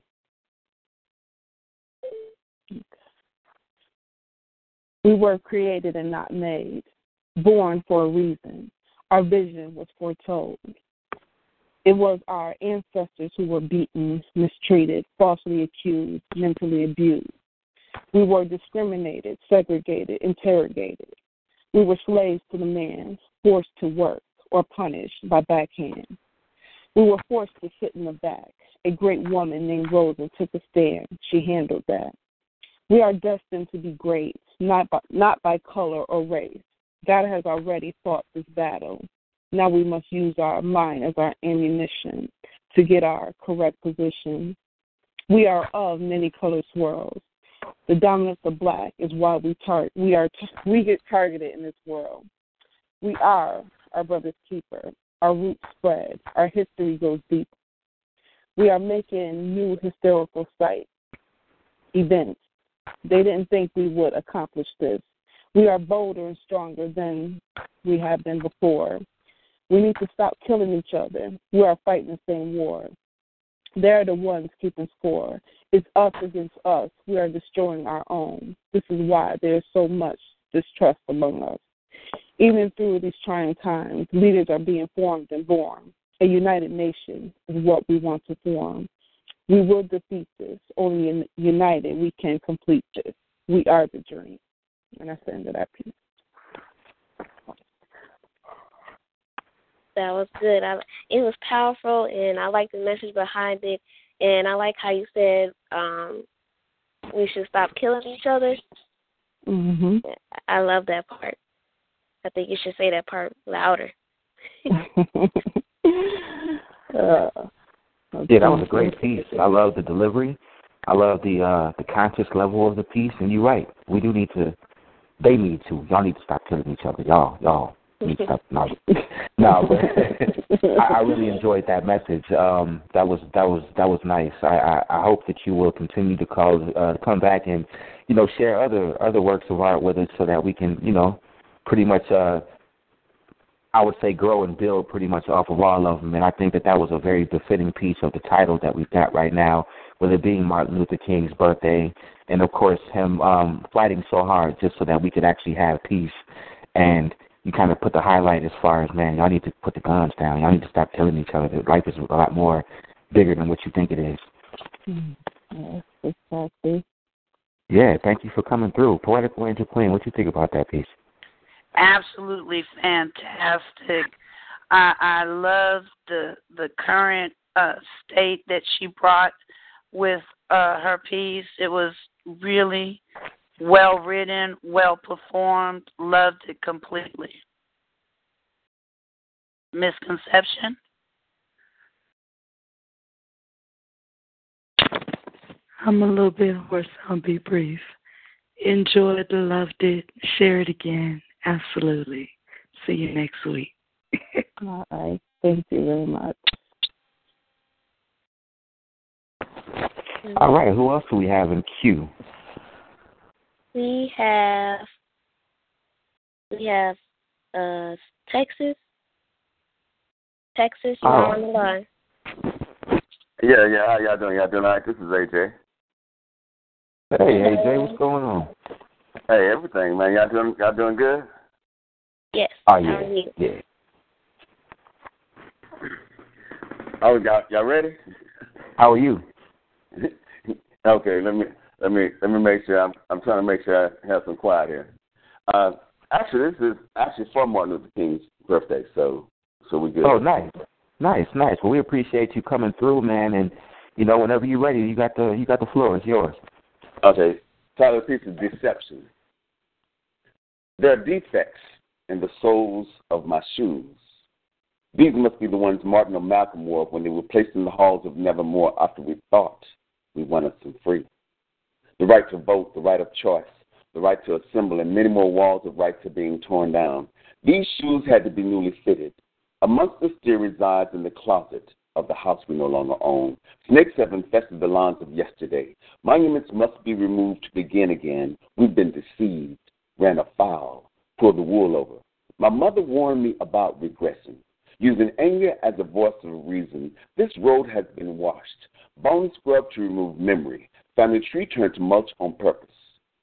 We were created and not made, born for a reason. Our vision was foretold. It was our ancestors who were beaten, mistreated, falsely accused, mentally abused. We were discriminated, segregated, interrogated. We were slaves to the man, forced to work or punished by backhand. We were forced to sit in the back. A great woman named Rosa took a stand. She handled that. We are destined to be great, not by, not by color or race. God has already fought this battle. Now we must use our mind as our ammunition to get our correct position. We are of many color swirls. The dominance of black is why we tar- we are t- we get targeted in this world. We are our brother's keeper. Our roots spread. Our history goes deep. We are making new historical sites, events. They didn't think we would accomplish this. We are bolder and stronger than we have been before. We need to stop killing each other. We are fighting the same war. They're the ones keeping score. It's us against us. We are destroying our own. This is why there's so much distrust among us. Even through these trying times, leaders are being formed and born. A united nation is what we want to form. We will defeat this. Only united we can complete this. We are the dream. And that's the end of that piece. That was good. I, it was powerful, and I like the message behind it. And I like how you said um, we should stop killing each other. hmm I love that part. I think you should say that part louder. uh, Yeah, that was a great piece. I love the delivery. I love the uh the conscious level of the piece, and you're right. We do need to. They need to. Y'all need to stop killing each other. Y'all, y'all need to stop. No, no, but I, I really enjoyed that message. Um, that was that was that was nice. I, I I hope that you will continue to call, uh, come back and, you know, share other other works of art with us so that we can, you know, pretty much uh I would say grow and build pretty much off of all of them. And I think that that was a very befitting piece of the title that we've got right now, with it being Martin Luther King's birthday, and of course him um, fighting so hard just so that we could actually have peace. And you kind of put the highlight as far as man, y'all need to put the guns down. Y'all need to stop killing each other. Life is a lot more bigger than what you think it is. Yes, exactly. Yeah, thank you for coming through. Poetic Angel Queen, what you think about that piece? Absolutely fantastic. I I love the the current uh state that she brought with uh her piece. It was really well written, well performed, loved it completely. Mzconception? I'm a little bit hoarse. I'll be brief. Enjoyed, loved it. Share it again. Absolutely. See you next week. All right. Thank you very much. All right, who else do we have in queue? We have we have uh Texas. Texas, you're Oh. on the line. Yeah, yeah. How y'all doing? Y'all doing all right? This is AJ. Hey, AJ, what's going on? Hey, everything, man. Y'all doing? Y'all doing good? Yes. Oh How yeah, are you? yeah. Oh, y'all, y'all ready? How are you? okay, let me let me let me make sure. I'm I'm trying to make sure I have some quiet here. Uh, actually, this is actually for Martin Luther King's birthday, so so we good. Oh, nice, nice, nice. Well, we appreciate you coming through, man. And you know, whenever you're ready, you got the you got the floor. It's yours. Okay, title of piece is deception. There are defects in the soles of my shoes. These must be the ones Martin or Malcolm wore when they were placed in the halls of Nevermore after we thought we wanted them free. The right to vote, the right of choice, the right to assemble, and many more walls of rights are being torn down. These shoes had to be newly fitted. Amongst us still resides in the closet of the house we no longer own. Snakes have infested the lawns of yesterday. Monuments must be removed to begin again. We've been deceived, ran afoul, pulled the wool over. My mother warned me about regressing. Using anger as a voice of reason, this road has been washed. Bone scrubbed to remove memory. Family tree turned to mulch on purpose.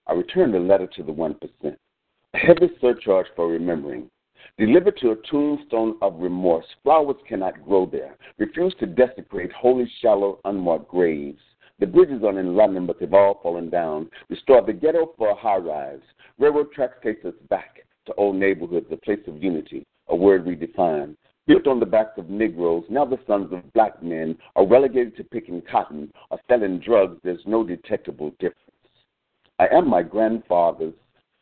I returned a letter to the 1%. A heavy surcharge for remembering. Delivered to a tombstone of remorse. Flowers cannot grow there. Refuse to desecrate holy, shallow, unmarked graves. The bridges are in London, but they've all fallen down. Restore the ghetto for high rise. Railroad tracks take us back to old neighborhoods, a place of unity, a word we define. Built on the backs of Negroes, now the sons of black men are relegated to picking cotton or selling drugs. There's no detectable difference. I am my grandfather's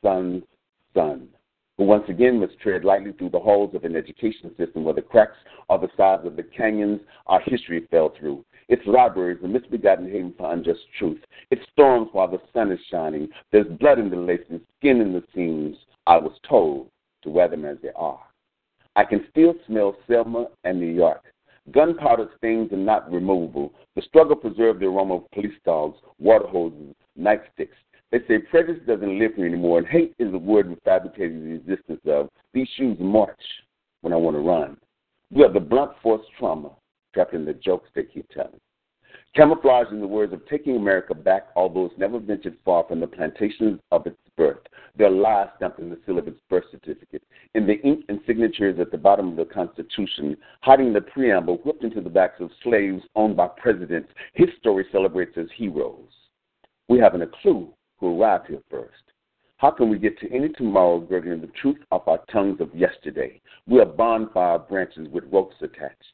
son's son, who once again must tread lightly through the halls of an education system where the cracks are the size of the canyons our history fell through. Its libraries, a misbegotten haven for unjust truth. It storms while the sun is shining. There's blood in the laces, skin in the seams. I was told to wear them as they are. I can still smell Selma and New York. Gunpowder stains are not removable. The struggle preserved the aroma of police dogs, water hoses, nightsticks. They say prejudice doesn't live here anymore, and hate is a word we fabricated the existence of. These shoes march when I want to run. We are the blunt force trauma trapped in the jokes they keep telling. Camouflage in the words of taking America back, although it's never ventured far from the plantations of its birth, their lives stamped in the seal of his birth certificate, in the ink and signatures at the bottom of the Constitution, hiding the preamble whipped into the backs of slaves owned by presidents, his story celebrates as heroes. We haven't a clue who arrived here first. How can we get to any tomorrow gurgling the truth of our tongues of yesterday? We are bonfire branches with ropes attached.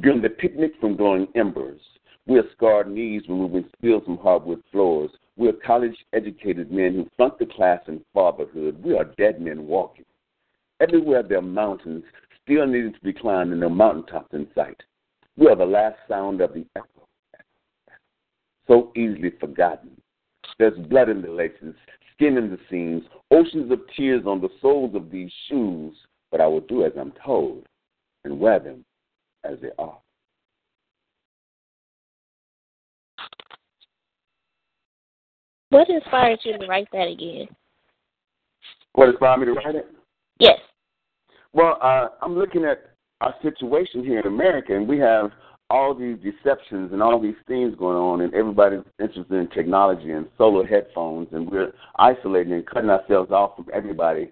During the picnic from glowing embers, we are scarred knees removing spills from hardwood floors. We are college educated men who flunked the class in fatherhood. We are dead men walking. Everywhere there are mountains still needing to be climbed and no mountaintops in sight. We are the last sound of the echo, so easily forgotten. There's blood in the laces, skin in the seams, oceans of tears on the soles of these shoes, but I will do as I'm told and wear them as they are. What inspired you to write that again? What inspired me to write it? Yes. Well, uh, I'm looking at our situation here in America, and we have all these deceptions and all these things going on, and everybody's interested in technology and solar headphones, and we're isolating and cutting ourselves off from everybody.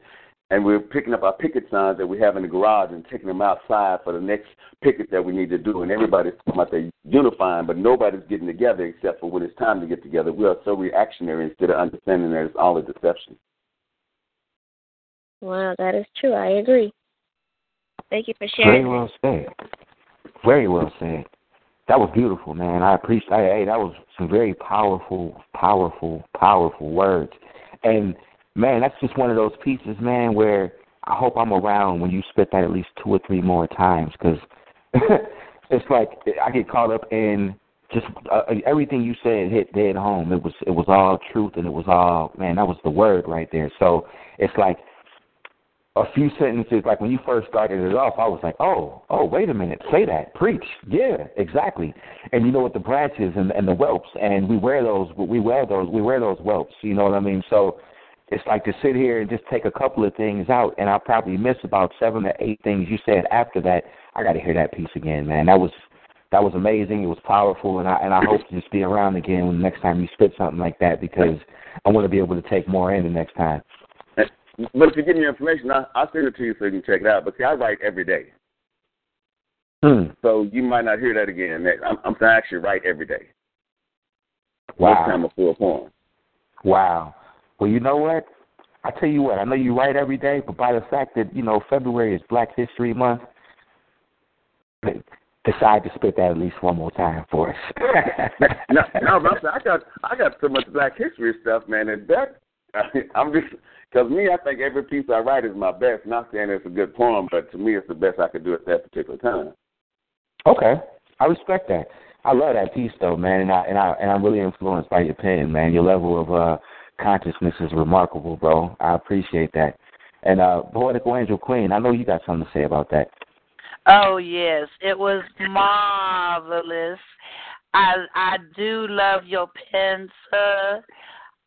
And we're picking up our picket signs that we have in the garage and taking them outside for the next picket that we need to do. And everybody's talking about they unifying, but nobody's getting together except for when it's time to get together. We are so reactionary instead of understanding that it's all a deception. Wow, that is true. I agree. Thank you for sharing. Very well said. Very well said. That was beautiful, man. I appreciate. Hey, that was some very powerful, powerful, powerful words. And man, that's just one of those pieces, man, where I hope I'm around when you spit that at least two or three more times, because it's like I get caught up in just uh, everything you said hit dead home. It was it was all truth, and it was all man. That was the word right there. So it's like a few sentences, like when you first started it off, I was like, oh, oh, wait a minute, say that, preach, yeah, exactly. And you know what the branches and and the whelps, and we wear those, we wear those, we wear those whelps. You know what I mean? So it's like to sit here and just take a couple of things out, and I'll probably miss about seven or eight things you said after that. I got to hear that piece again, man. That was that was amazing. It was powerful, and I and I hope to just be around again when the next time you spit something like that because I want to be able to take more in the next time. But if you give me information, I, I'll send it to you so you can check it out. But see, I write every day. Hmm. So you might not hear that again. I'm, I'm I actually write every day. Wow. This time a full poem. Wow. Well, you know what? I tell you what. I know you write every day, but by the fact that you know February is Black History Month, decide to spit that at least one more time for us. no, no, I got I got so much Black History stuff, man, and that I'm just because me, I think every piece I write is my best. Not saying it's a good poem, but to me, it's the best I could do at that particular time. Okay, I respect that. I love that piece though, man, and I and I and I'm really influenced by your pen, man. Your level of uh consciousness is remarkable, bro. I appreciate that. And uh Poetical Angel Queen, I know you got something to say about that. Oh yes, it was marvelous. I I do love your pen, sir.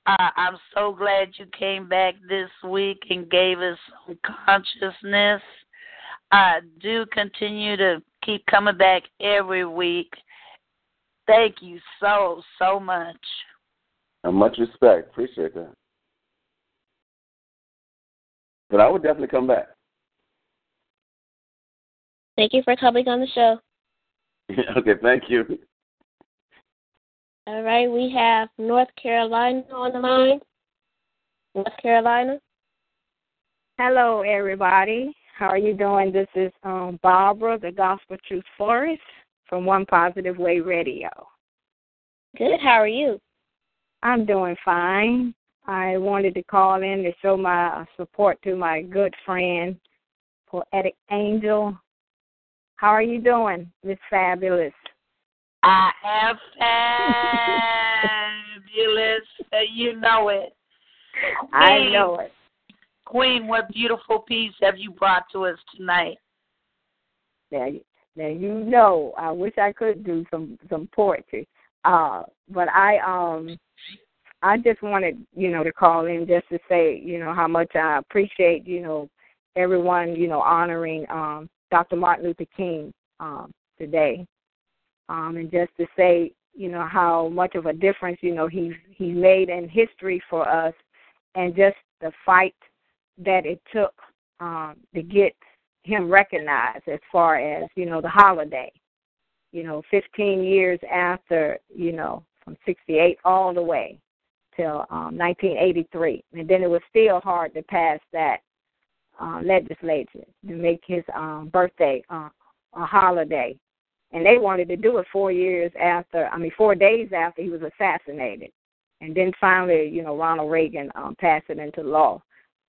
Uh, I'm so glad you came back this week and gave us some consciousness. Uh, do continue to keep coming back every week. Thank you so, so much. And much respect. Appreciate that. But I would definitely come back. Thank you for coming on the show. okay, thank you. All right, we have North Carolina on the line. North Carolina. Hello, everybody. How are you doing? This is um, Barbara, the Gospel Truth Florist from One Positive Way Radio. Good. How are you? I'm doing fine. I wanted to call in to show my support to my good friend, Poetic Angel. How are you doing, Miss Fabulous? I am fabulous. you know it. Queen, I know it. Queen, what beautiful piece have you brought to us tonight? Now, now you know. I wish I could do some some poetry, uh, but I um I just wanted you know to call in just to say you know how much I appreciate you know everyone you know honoring um Dr. Martin Luther King um today um, and just to say, you know, how much of a difference, you know, he's he's made in history for us, and just the fight that it took um, to get him recognized as far as you know the holiday. You know, 15 years after you know from 68 all the way till um, 1983, and then it was still hard to pass that uh, legislation to make his um, birthday uh, a holiday, and they wanted to do it four years after. I mean, four days after he was assassinated, and then finally, you know, Ronald Reagan um, passed it into law,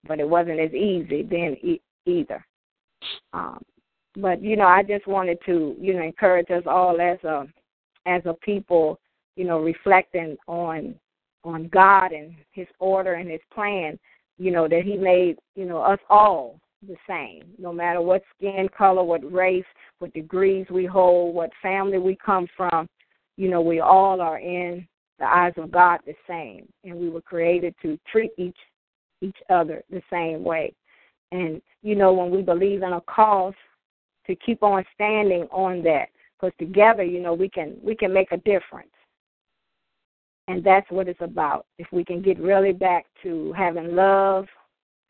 but it wasn't as easy then e- either. Um, but you know, I just wanted to you know encourage us all as a as a people, you know, reflecting on on God and His order and His plan. You know that He made you know us all the same, no matter what skin color, what race, what degrees we hold, what family we come from. You know, we all are in the eyes of God the same, and we were created to treat each each other the same way. And you know, when we believe in a cause, to keep on standing on that, because together, you know, we can we can make a difference. And that's what it's about. If we can get really back to having love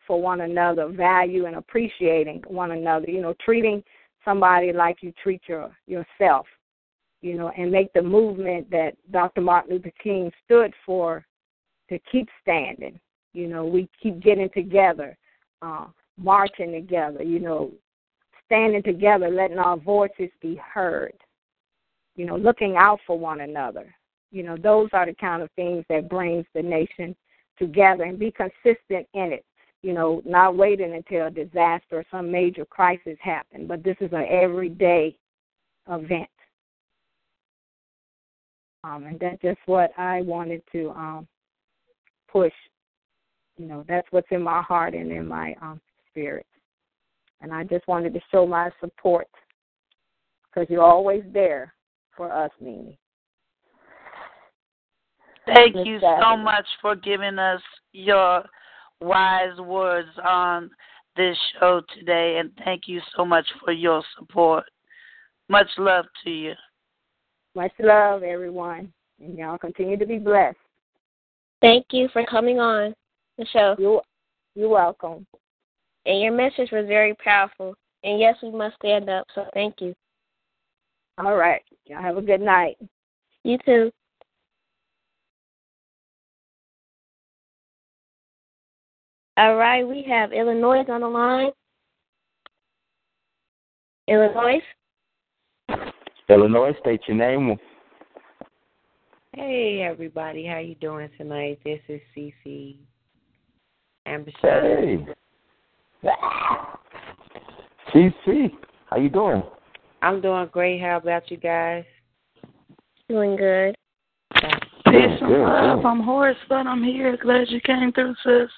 for one another, value and appreciating one another, you know, treating somebody like you treat your yourself, you know, and make the movement that Dr. Martin Luther King stood for to keep standing. You know, we keep getting together, uh, marching together, you know, standing together, letting our voices be heard, you know, looking out for one another. You know, those are the kind of things that brings the nation together and be consistent in it. You know, not waiting until a disaster or some major crisis happen, but this is an everyday event. Um, and that's just what I wanted to um, push. You know, that's what's in my heart and in my um, spirit. And I just wanted to show my support because you're always there for us, Mimi. Thank you so much for giving us your wise words on um, this show today, and thank you so much for your support. Much love to you. Much love, everyone. And y'all continue to be blessed. Thank you for coming on the show. You're, you're welcome. And your message was very powerful. And yes, we must stand up. So thank you. All right. Y'all have a good night. You too. All right, we have Illinois on the line. Illinois. Illinois, state your name. Hey everybody, how you doing tonight? This is Cece Ambassador. Hey. CC, how you doing? I'm doing great. How about you guys? Doing good. Peace and love. I'm Horace, but I'm here. Glad you came through, sis.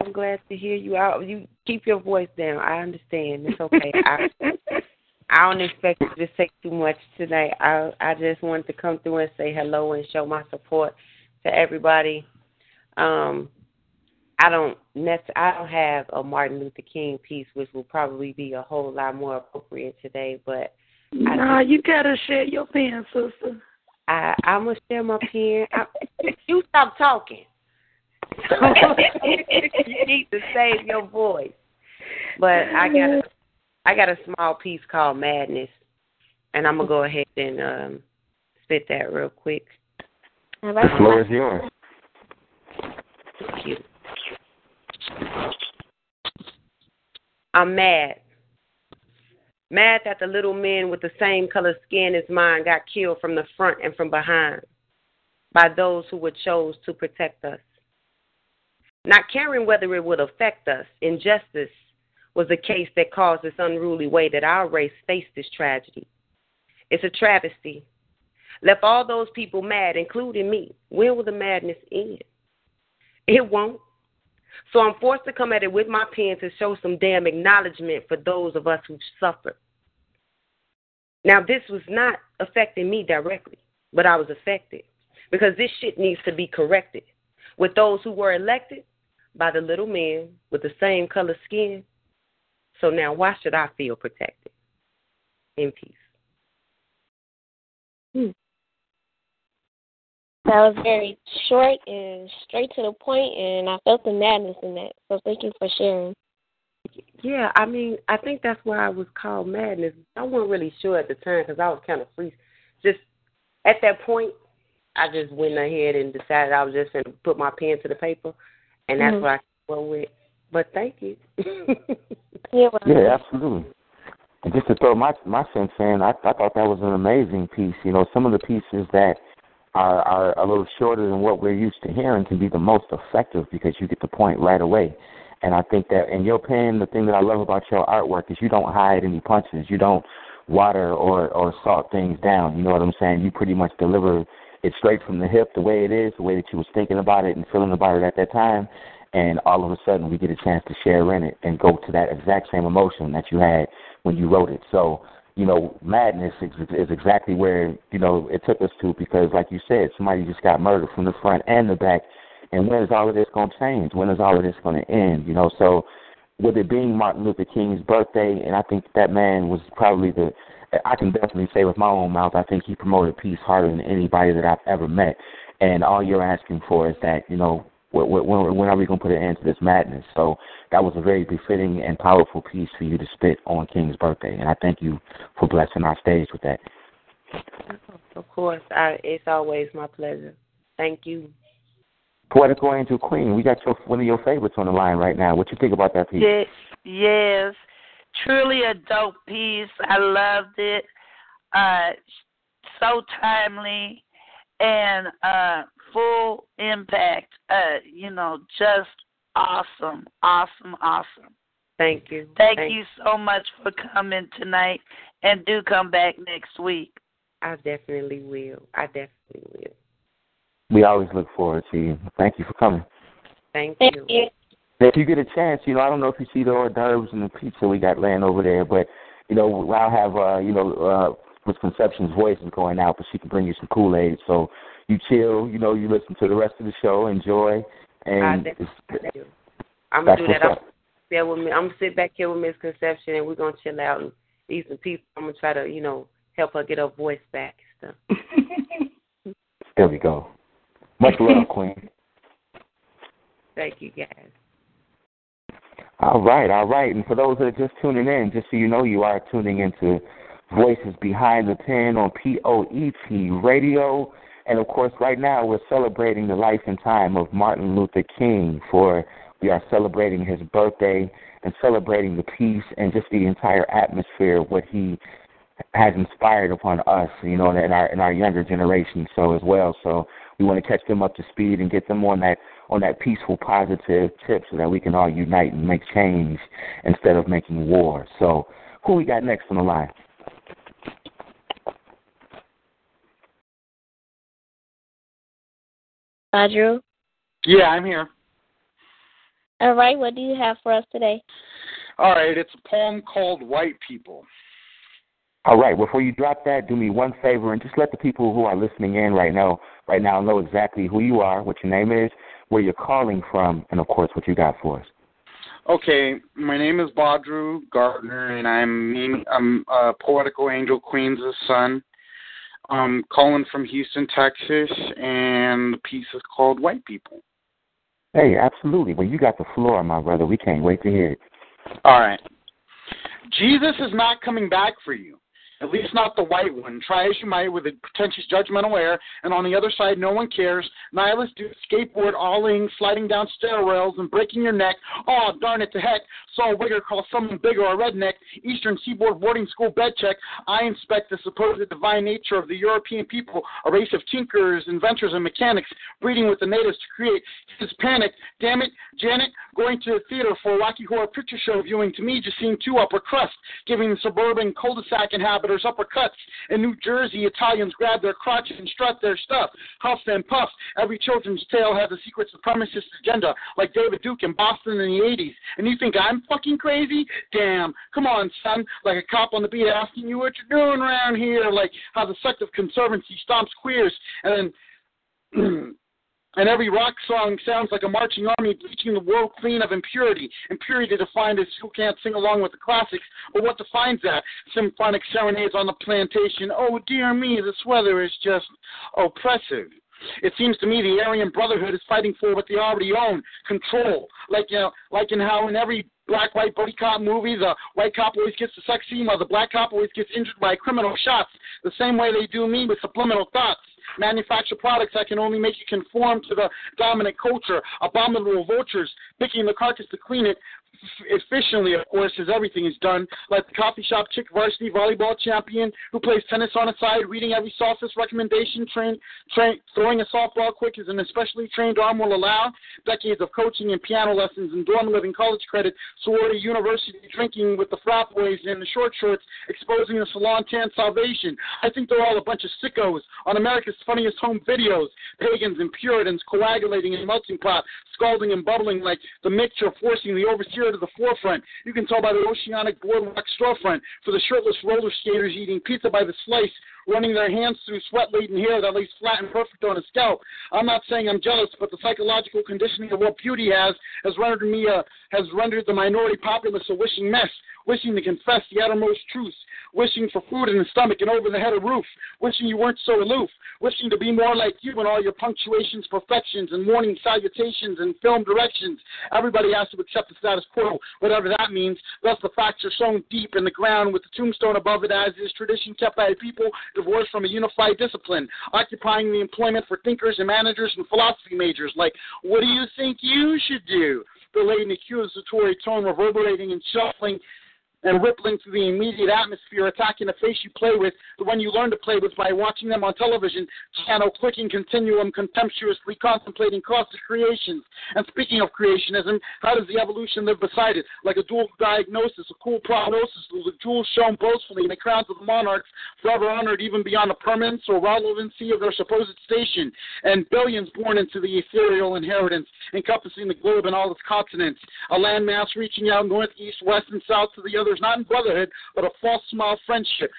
I'm glad to hear you out. You keep your voice down. I understand. It's okay. I I don't expect you to say too much tonight. I I just wanted to come through and say hello and show my support to everybody. Um, I don't I don't have a Martin Luther King piece, which will probably be a whole lot more appropriate today. But nah, you gotta share your pen, sister. I I'm gonna share my pen. I, you stop talking. You need to save your voice. But I got a I got a small piece called Madness, and I'm gonna go ahead and um, spit that real quick. The floor is yours. Thank you. I'm mad. Mad that the little men with the same color skin as mine got killed from the front and from behind by those who were chose to protect us. Not caring whether it would affect us, injustice was the case that caused this unruly way that our race faced this tragedy. It's a travesty. Left all those people mad, including me. When will the madness end? It won't. So I'm forced to come at it with my pen to show some damn acknowledgement for those of us who suffered. Now, this was not affecting me directly, but I was affected because this shit needs to be corrected with those who were elected by the little men with the same color skin. So now, why should I feel protected? In peace. Hmm. That was very short and straight to the point, and I felt the madness in that. So thank you for sharing. Yeah, I mean, I think that's why I was called madness. I wasn't really sure at the time because I was kind of free. Just at that point, I just went ahead and decided I was just going to put my pen to the paper, and that's Mhm. what I went with. But thank you. Yeah, Yeah, absolutely. And just to throw my my sense in, I I thought that was an amazing piece. You know, some of the pieces that are are a little shorter than what we're used to hearing can be the most effective because you get the point right away. And I think that in your pen, the thing that I love about your artwork is you don't hide any punches. You don't water or or salt things down. You know what I'm saying? You pretty much deliver it straight from the hip, the way it is, the way that you was thinking about it and feeling about it at that time. And all of a sudden, we get a chance to share in it and go to that exact same emotion that you had when you wrote it. So, you know, madness is, is exactly where you know it took us to because, like you said, somebody just got murdered from the front and the back. And when is all of this going to change? When is all of this going to end? You know, so with it being Martin Luther King's birthday, and I think that man was probably the, I can definitely say with my own mouth, I think he promoted peace harder than anybody that I've ever met. And all you're asking for is that, you know, when, when, when are we going to put an end to this madness? So that was a very befitting and powerful piece for you to spit on King's birthday. And I thank you for blessing our stage with that. of course, I, it's always my pleasure. Thank you. Poetical Angel Queen, we got your one of your favorites on the line right now. What you think about that piece? Yes, yes, truly a dope piece. I loved it. Uh, so timely and uh, full impact. Uh, you know, just awesome, awesome, awesome. Thank you. Thank, Thank- you so much for coming tonight, and do come back next week. I definitely will. I definitely will. We always look forward to you. Thank you for coming. Thank, Thank you. If you get a chance, you know, I don't know if you see the hors d'oeuvres and the pizza we got laying over there, but you know, I'll have uh, you know, uh Mzconception's voice is going out, but she can bring you some Kool Aid. So you chill, you know, you listen to the rest of the show, enjoy, and. I'm gonna do that. I'm there with me. I'm gonna sit back here with Miss Conception, and we're gonna chill out and eat some pizza. I'm gonna try to, you know, help her get her voice back and stuff. There we go. Much love, Queen. Thank you, guys. All right, all right. And for those that are just tuning in, just so you know, you are tuning into Voices Behind the Pen on POET Radio. And of course, right now we're celebrating the life and time of Martin Luther King. For we are celebrating his birthday and celebrating the peace and just the entire atmosphere of what he has inspired upon us, you know, in our in our younger generation so as well. So we want to catch them up to speed and get them on that on that peaceful, positive tip so that we can all unite and make change instead of making war. So who we got next on the line? Audrew. Yeah, I'm here. All right, what do you have for us today? All right, it's a poem called White People. All right. Before you drop that, do me one favor and just let the people who are listening in right now, right now, know exactly who you are, what your name is, where you're calling from, and of course, what you got for us. Okay, my name is Badru Gardner, and I'm I'm a poetical angel Queen's son. I'm calling from Houston, Texas, and the piece is called White People. Hey, absolutely. Well, you got the floor, my brother. We can't wait to hear it. All right. Jesus is not coming back for you. At least not the white one. Try as you might with a pretentious judgmental air, and on the other side, no one cares. Nihilists do skateboard alling, sliding down stair rails, and breaking your neck. Oh, darn it to heck. Saw a wigger call someone bigger a redneck. Eastern Seaboard boarding school bed check. I inspect the supposed divine nature of the European people, a race of tinkers, inventors, and mechanics, breeding with the natives to create his panic. Damn it, Janet, going to the theater for a Rocky Horror Picture Show viewing to me just seemed too upper crust, giving the suburban cul-de-sac inhabitants uppercuts. In New Jersey, Italians grab their crotch and strut their stuff. Huff and puff. Every children's tale has a secret supremacist agenda, like David Duke in Boston in the 80s. And you think I'm fucking crazy? Damn. Come on, son. Like a cop on the beat asking you what you're doing around here. Like how the sect of conservancy stomps queers. And then. And every rock song sounds like a marching army bleaching the world clean of impurity. Impurity defined as who can't sing along with the classics, but what defines that? Symphonic serenades on the plantation. Oh, dear me, this weather is just oppressive. It seems to me the Aryan Brotherhood is fighting for what they already own, control. Like you know, like in how in every black white buddy cop movie, the white cop always gets the sex scene while the black cop always gets injured by criminal shots. The same way they do me with subliminal thoughts. Manufacture products that can only make you conform to the dominant culture. Abominable vultures picking the carcass to clean it, efficiently, of course, as everything is done. Like the coffee shop chick varsity volleyball champion who plays tennis on the side, reading every sophist recommendation, train, train, throwing a softball quick as an especially trained arm will allow. Decades of coaching and piano lessons and dorm living, college credit, sorority, university, drinking with the frat boys in the short shorts, exposing the salon tan salvation. I think they're all a bunch of sickos on America's funniest home videos. Pagans and Puritans coagulating in melting pot, scalding and bubbling like the mixture forcing the overseer to the forefront. You can tell by the oceanic boardwalk storefront for the shirtless roller skaters eating pizza by the slice, running their hands through sweat-laden hair that lays flat and perfect on a scalp. I'm not saying I'm jealous, but the psychological conditioning of what beauty has has rendered me a, has rendered the minority populace a wishing mess wishing to confess the uttermost truths, wishing for food in the stomach and over the head of roof, wishing you weren't so aloof, wishing to be more like you in all your punctuations, perfections, and morning salutations and film directions. Everybody has to accept the status quo, whatever that means. Thus, the facts are sown deep in the ground with the tombstone above it, as is tradition kept by a people divorced from a unified discipline, occupying the employment for thinkers and managers and philosophy majors. Like, what do you think you should do? The latent accusatory tone reverberating and shuffling and rippling through the immediate atmosphere, attacking the face you play with, the one you learn to play with by watching them on television, channel clicking continuum, contemptuously contemplating cosmic creations. And speaking of creationism, how does the evolution live beside it? Like a dual diagnosis, a cool prognosis, with jewels shown boastfully in the crowns of the monarchs, forever honored even beyond the permanence or relevancy of their supposed station, and billions born into the ethereal inheritance, encompassing the globe and all its continents, a landmass reaching out north, east, west, and south to the other brothers, not in brotherhood, but a false smile friendship.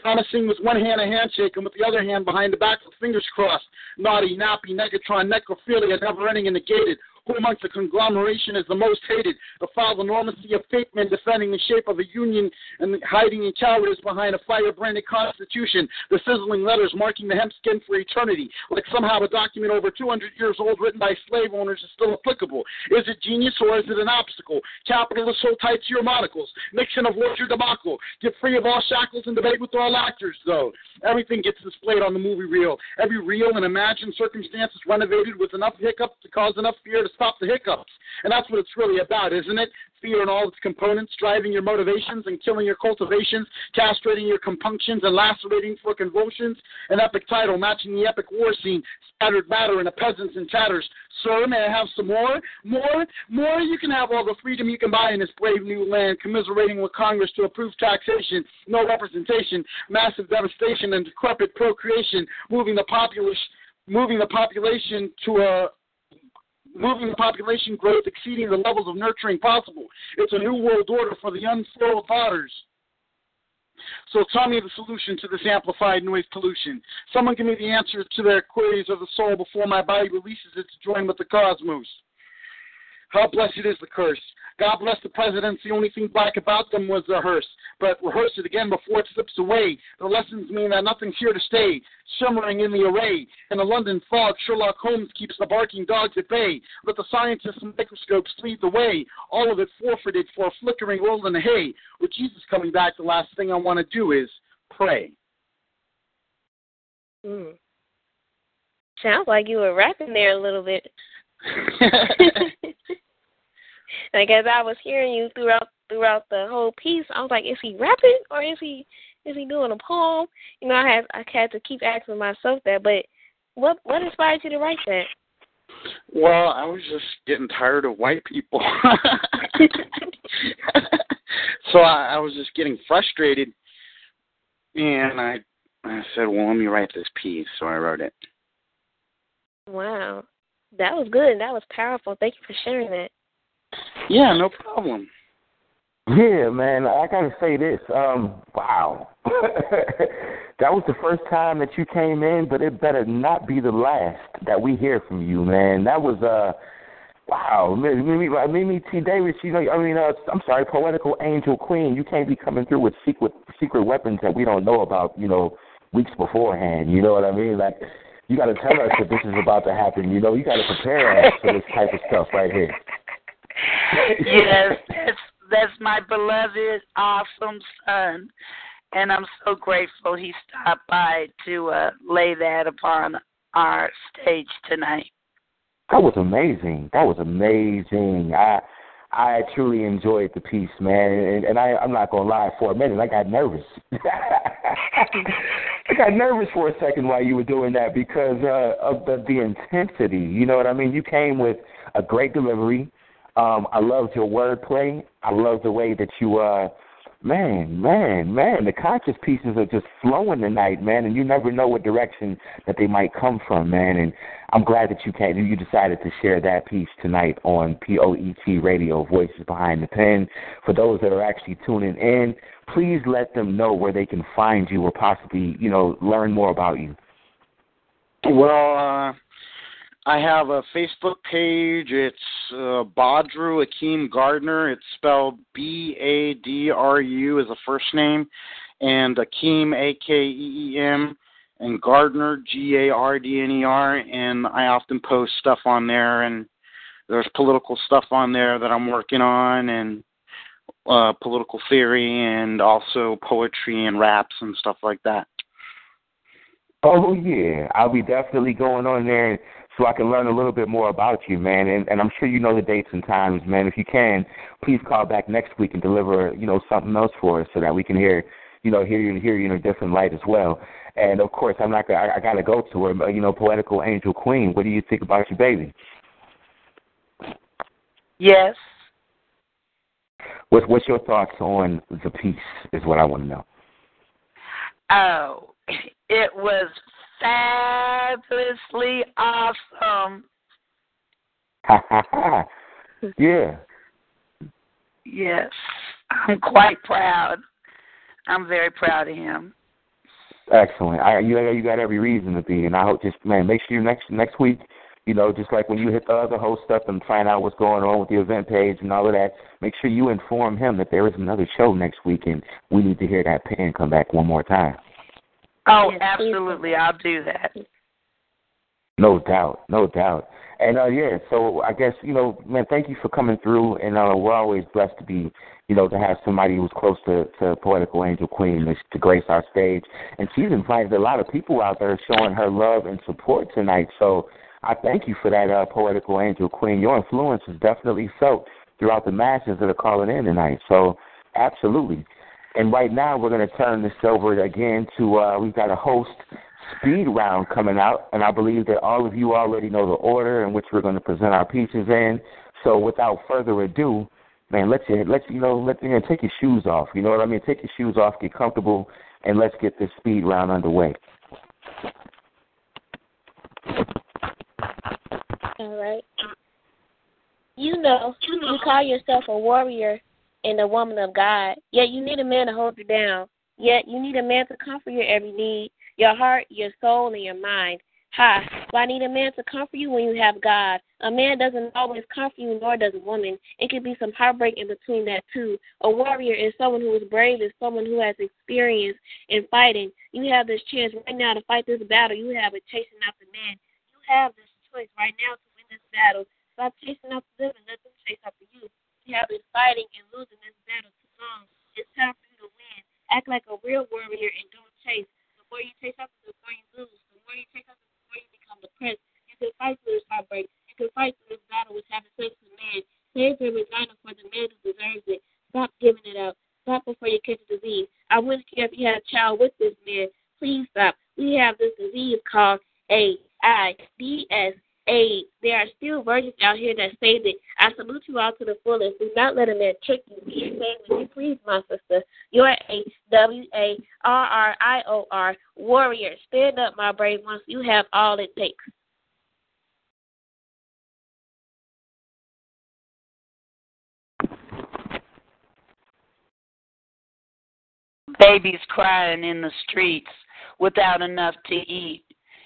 Promising with one hand a handshake and with the other hand behind the back with fingers crossed. Naughty, nappy, negatron, necrophilia, never ending and negated. Who amongst the conglomeration is the most hated? The foul enormity of fake men defending the shape of a union and hiding in cowardice behind a fire-branded constitution. The sizzling letters marking the hemp skin for eternity, like somehow a document over 200 years old written by slave owners is still applicable. Is it genius or is it an obstacle? Capitalists hold tight to your monocles. Nixon of your debacle. Get free of all shackles and debate with all actors, though. Everything gets displayed on the movie reel. Every real and imagined circumstance is renovated with enough hiccup to cause enough fear to stop the hiccups. And that's what it's really about, isn't it? Fear and all its components, driving your motivations and killing your cultivations, castrating your compunctions and lacerating for convulsions. An epic title matching the epic war scene, scattered matter and a peasants in tatters. Sir, may I have some more? More? More? You can have all the freedom you can buy in this brave new land, commiserating with Congress to approve taxation, no representation, massive devastation, and decrepit procreation, moving the populace moving the population to a moving population growth exceeding the levels of nurturing possible. It's a new world order for the unfurled daughters. So tell me the solution to this amplified noise pollution. Someone give me the answer to their queries of the soul before my body releases it to join with the cosmos. How blessed is the curse. God bless the presidents. The only thing black about them was the hearse. But rehearse it again before it slips away. The lessons mean that nothing's here to stay, shimmering in the array. In the London fog, Sherlock Holmes keeps the barking dogs at bay. Let the scientists and microscopes lead the way. All of it forfeited for a flickering world in the hay. With Jesus coming back, the last thing I want to do is pray. Mm. Sounds like you were rapping there a little bit. like as I was hearing you throughout throughout the whole piece, I was like, is he rapping or is he is he doing a poem? You know, I had I had to keep asking myself that. But what what inspired you to write that? Well, I was just getting tired of white people. so I, I was just getting frustrated, and I I said, well, let me write this piece. So I wrote it. Wow, that was good. That was powerful. Thank you for sharing that. Yeah, no problem. Yeah, man, I gotta say this. Um, wow, that was the first time that you came in, but it better not be the last that we hear from you, man. That was uh, wow, Mimi, Mimi T. Davis. You know, I mean, uh, I'm sorry, poetical angel queen. You can't be coming through with secret secret weapons that we don't know about. You know, weeks beforehand. You know what I mean? Like you got to tell us that this is about to happen. You know, you got to prepare us for this type of stuff right here. Yes, that's that's my beloved, awesome son, and I'm so grateful he stopped by to uh, lay that upon our stage tonight. That was amazing. That was amazing. I I truly enjoyed the piece, man, and, and I, I'm not gonna lie. For a minute, I got nervous. I got nervous for a second while you were doing that because uh, of the, the intensity. You know what I mean? You came with a great delivery. Um, I loved your wordplay. I love the way that you uh man, man, man, the conscious pieces are just flowing tonight, man, and you never know what direction that they might come from, man. And I'm glad that you came you decided to share that piece tonight on POET Radio, Voices Behind the Pen. For those that are actually tuning in, please let them know where they can find you or possibly, you know, learn more about you. Well, uh, I have a Facebook page. It's uh, Badru Akeem Gardner. It's spelled B A D R U as a first name, and Akeem A K E E M, and Gardner G A R D N E R. And I often post stuff on there, and there's political stuff on there that I'm working on, and uh, political theory, and also poetry and raps and stuff like that. Oh yeah, I'll be definitely going on there so I can learn a little bit more about you, man. And, and I'm sure you know the dates and times, man. If you can, please call back next week and deliver, you know, something else for us so that we can hear, you know, hear you hear you in a different light as well. And of course, I'm not. I, I got to go to her. You know, poetical angel queen. What do you think about your baby? Yes. What What's your thoughts on the piece? Is what I want to know. Oh, it was fabulously awesome. yeah. Yes, I'm quite proud. I'm very proud of him. Excellent. I you you got every reason to be, and I hope just man make sure next next week, you know, just like when you hit the other host up and find out what's going on with the event page and all of that, make sure you inform him that there is another show next week, and we need to hear that pen come back one more time. Oh, absolutely. I'll do that. No doubt, no doubt. And uh yeah, so I guess, you know, man, thank you for coming through and uh we're always blessed to be, you know, to have somebody who's close to, to Poetical Angel Queen to, to grace our stage. And she's invited a lot of people out there showing her love and support tonight. So I thank you for that, uh, Poetical Angel Queen. Your influence is definitely felt throughout the masses that are calling in tonight. So absolutely. And right now, we're going to turn this over again to, uh, we've got a host speed round coming out, and I believe that all of you already know the order in which we're going to present our pieces in. So without further ado, man, let's let's you know let you know, take your shoes off. You know what I mean? Take your shoes off, get comfortable, and let's get this speed round underway. All right. You know, you call yourself a warrior and a woman of God. Yet you need a man to hold you down. Yet you need a man to comfort your every need, your heart, your soul, and your mind. Ha! Why need a man to comfort you when you have God? A man doesn't always comfort you, nor does a woman. It could be some heartbreak in between that too. A warrior is someone who is brave, is someone who has experience in fighting. You have this chance right now to fight this battle. You have it chasing after men. You have this choice right now to win this battle. Stop chasing after them and let them chase after you. You have been fighting and losing this battle too long. It's time for you to win. Act like a real warrior and don't chase. The more you chase after, the more you lose. The more you chase after, the more you become depressed. You can fight through this heartbreak. You can fight through this battle with having sex with man. Save your vagina for the man who deserves it. Stop giving it up. Stop before you catch a disease. I wouldn't care if you had a child with this man. Please stop. We have this disease called AIDS. AIDS. There are still virgins out here that say that I salute you all to the fullest. Do not let a man trick you. Ashamed when you please, my sister. You're a W A R R I O R warrior. Stand up, my brave ones. You have all it takes. Babies crying in the streets without enough to eat.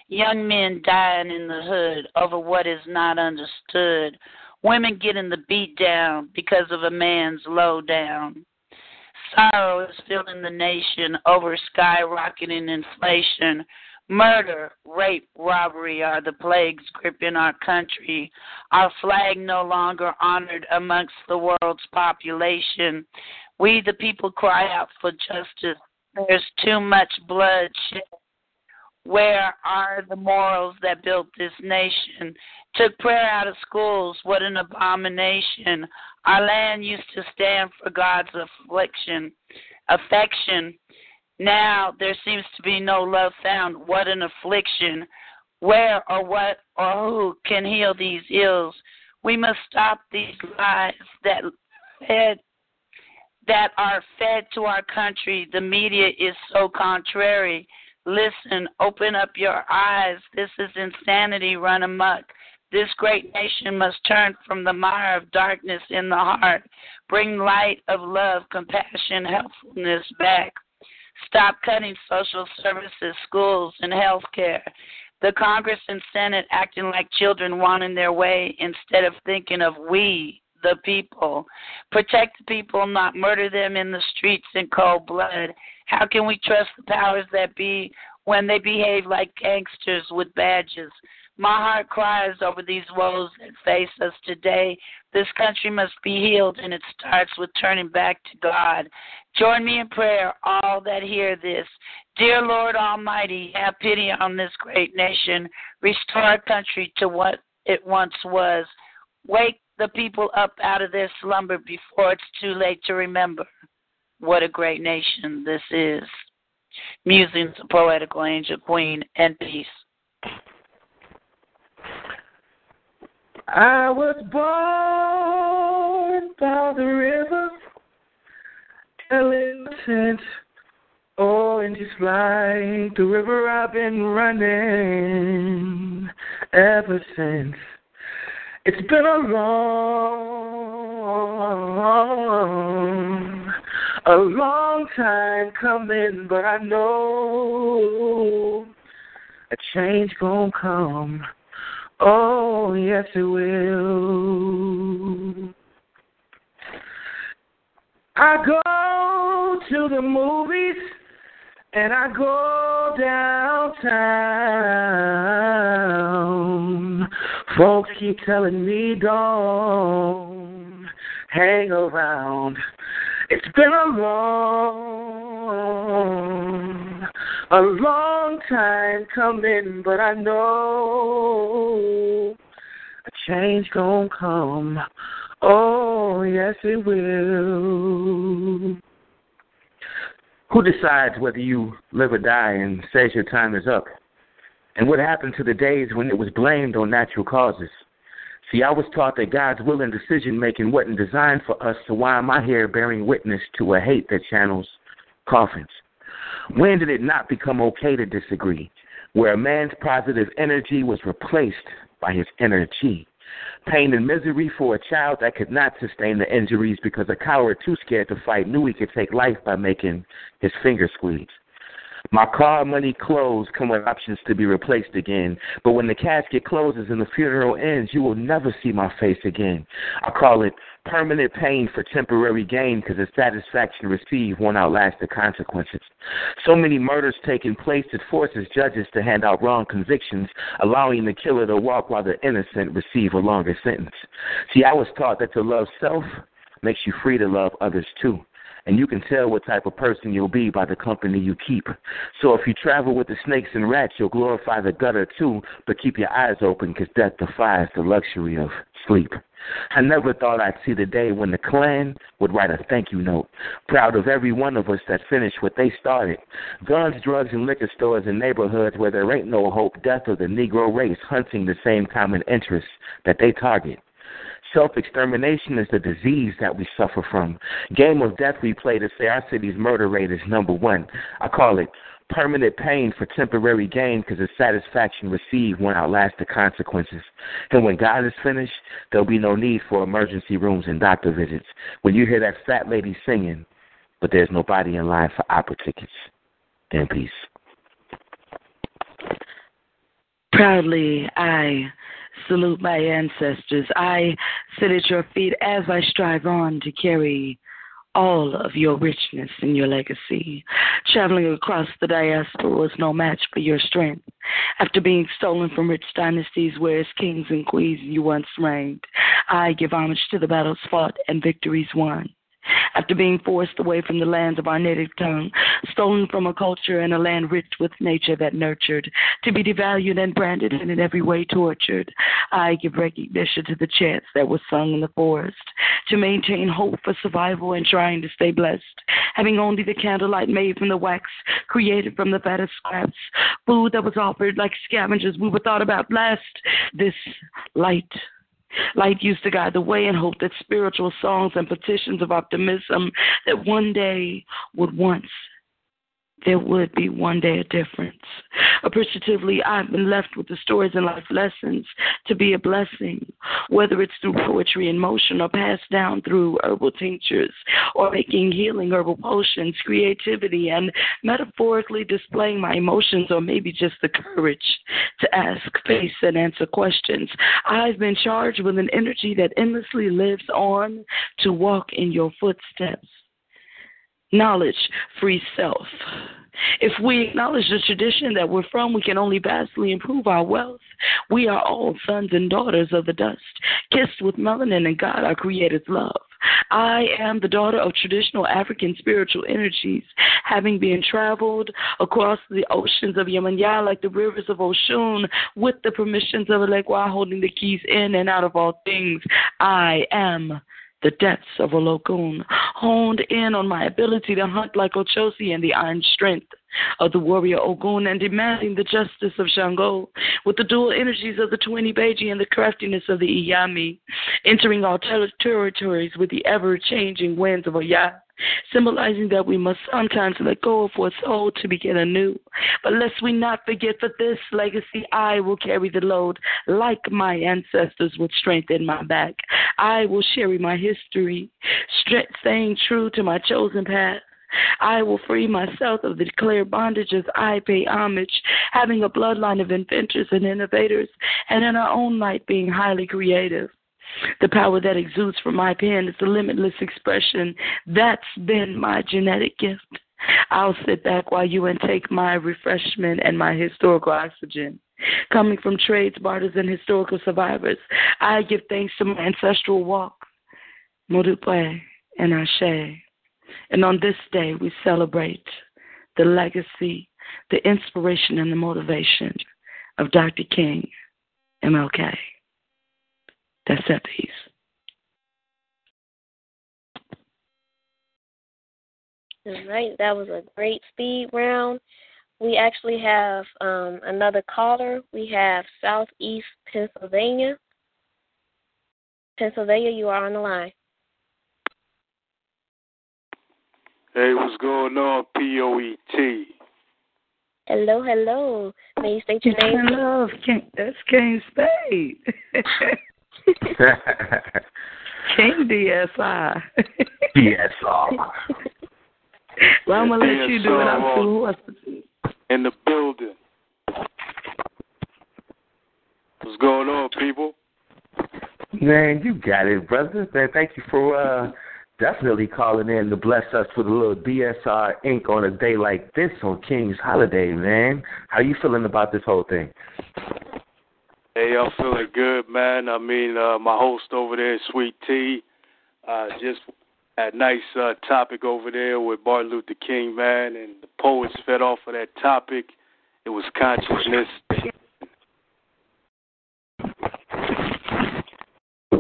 Young men dying in the hood over what is not understood. Women getting the beat down because of a man's low down. Sorrow is filling the nation over skyrocketing inflation. Murder, rape, robbery are the plagues gripping our country. Our flag no longer honored amongst the world's population. We, the people, cry out for justice. There's too much bloodshed. Where are the morals that built this nation? Took prayer out of schools. What an abomination. Our land used to stand for God's affliction, affection. Now there seems to be no love found. What an affliction. Where or what or who can heal these ills? We must stop these lies that fed that are fed to our country. The media is so contrary. Listen, open up your eyes. This is insanity run amok. This great nation must turn from the mire of darkness in the heart. Bring light of love, compassion, helpfulness back. Stop cutting social services, schools, and health care. The Congress and Senate acting like children wanting their way instead of thinking of we, the people. Protect the people, not murder them in the streets in cold blood. How can we trust the powers that be when they behave like gangsters with badges? My heart cries over these woes that face us today. This country must be healed, and it starts with turning back to God. Join me in prayer, all that hear this. Dear Lord Almighty, have pity on this great nation. Restore our country to what it once was. Wake the people up out of their slumber before it's too late to remember what a great nation this is. Musings Poetical Angel Queen and Peace. I was born by the river, innocent. Oh, and just like the river, I've been running ever since. It's been a long, a long time coming, but I know a change gonna come. Oh, yes, it will. I go to the movies and I go downtown. Folks keep telling me don't hang around. It's been a long, a long time coming, but I know a change gonna come. Oh, yes, it will. Who decides whether you live or die and says your time is up? And what happened to the days when it was blamed on natural causes? See, I was taught that God's will and decision making wasn't designed for us, so why am I here bearing witness to a hate that channels coffins? When did it not become okay to disagree? Where a man's positive energy was replaced by his energy. Pain and misery for a child that could not sustain the injuries because a coward too scared to fight knew he could take life by making his finger squeeze. My car, money, clothes come with options to be replaced again. But when the casket closes and the funeral ends, you will never see my face again. I call it permanent pain for temporary gain because the satisfaction received won't outlast the consequences. So many murders taking place that forces judges to hand out wrong convictions, allowing the killer to walk while the innocent receive a longer sentence. See, I was taught that to love self makes you free to love others too and you can tell what type of person you'll be by the company you keep. So if you travel with the snakes and rats, you'll glorify the gutter too, but keep your eyes open because death defies the luxury of sleep. I never thought I'd see the day when the Klan would write a thank you note, proud of every one of us that finished what they started. Guns, drugs, and liquor stores in neighborhoods where there ain't no hope, death of the Negro race hunting the same common interests that they target. Self extermination is the disease that we suffer from. Game of death we play to say our city's murder rate is number one. I call it permanent pain for temporary gain because the satisfaction received won't outlast the consequences. And when God is finished, there'll be no need for emergency rooms and doctor visits. When you hear that fat lady singing, but there's nobody in line for opera tickets. In peace. Proudly, I salute my ancestors. I sit at your feet as I strive on to carry all of your richness and your legacy. Traveling across the diaspora was no match for your strength. After being stolen from rich dynasties where as kings and queens you once reigned, I give homage to the battles fought and victories won after being forced away from the lands of our native tongue, stolen from a culture and a land rich with nature that nurtured, to be devalued and branded and in every way tortured. I give recognition to the chants that were sung in the forest, to maintain hope for survival and trying to stay blessed, having only the candlelight made from the wax created from the fattest scraps, food that was offered like scavengers we were thought about last. This light Light used to guide the way and hope that spiritual songs and petitions of optimism that one day would once there would be one day a difference. Appreciatively, I've been left with the stories and life lessons to be a blessing, whether it's through poetry and motion or passed down through herbal tinctures or making healing herbal potions, creativity, and metaphorically displaying my emotions or maybe just the courage to ask, face, and answer questions. I've been charged with an energy that endlessly lives on to walk in your footsteps knowledge, free self. If we acknowledge the tradition that we're from, we can only vastly improve our wealth. We are all sons and daughters of the dust, kissed with melanin and God, our Creator's love. I am the daughter of traditional African spiritual energies, having been traveled across the oceans of Yemanya like the rivers of Oshun, with the permissions of Elegua holding the keys in and out of all things. I am the depths of lagoon, honed in on my ability to hunt like Ochosi and the iron strength of the warrior Ogun and demanding the justice of Shango with the dual energies of the Twenty Beji and the craftiness of the Iyami, entering our territories with the ever changing winds of Oya symbolizing that we must sometimes let go of what's old to begin anew. But lest we not forget, that this legacy I will carry the load like my ancestors with strength in my back. I will share my history, staying true to my chosen path. I will free myself of the declared bondages. I pay homage, having a bloodline of inventors and innovators, and in our own light being highly creative. The power that exudes from my pen is a limitless expression. That's been my genetic gift. I'll sit back while you intake my refreshment and my historical oxygen. Coming from trades, barters, and historical survivors, I give thanks to my ancestral walk, Modupe and Ashe. And on this day, we celebrate the legacy, the inspiration, and the motivation of Dr. King, MLK. That's that piece. All right, that was a great speed round. We actually have um, another caller. We have Southeast Pennsylvania. Pennsylvania, you are on the line. Hey, what's going on, POET? Hello, hello. May you state your name? Hello, King, that's King Spade. King DSI. DSR. well, I'm going to let you do it. I'm too what's In the building. What's going on, people? Man, you got it, brother. Man, thank you for uh definitely calling in to bless us with a little DSR ink on a day like this on King's Holiday, man. How you feeling about this whole thing? Hey, I'm feeling good, man. I mean, uh, my host over there, Sweet Tea, uh, just had a nice uh, topic over there with Martin Luther King, man, and the poets fed off of that topic. It was consciousness.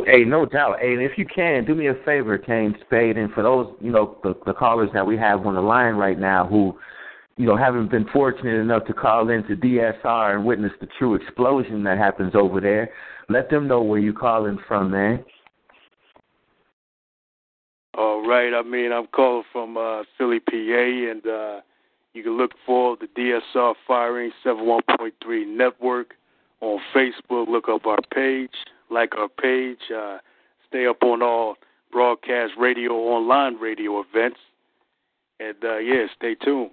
Hey, no doubt. Hey, and if you can, do me a favor, Kane Spade, and for those, you know, the, the callers that we have on the line right now who, you know, haven't been fortunate enough to call into DSR and witness the true explosion that happens over there, let them know where you're calling from, man. All right. I mean, I'm calling from uh, Philly, PA, and uh, you can look for the DSR Firing 71.3 Network on Facebook. Look up our page like our page, uh, stay up on all broadcast radio, online radio events, and uh, yeah, stay tuned.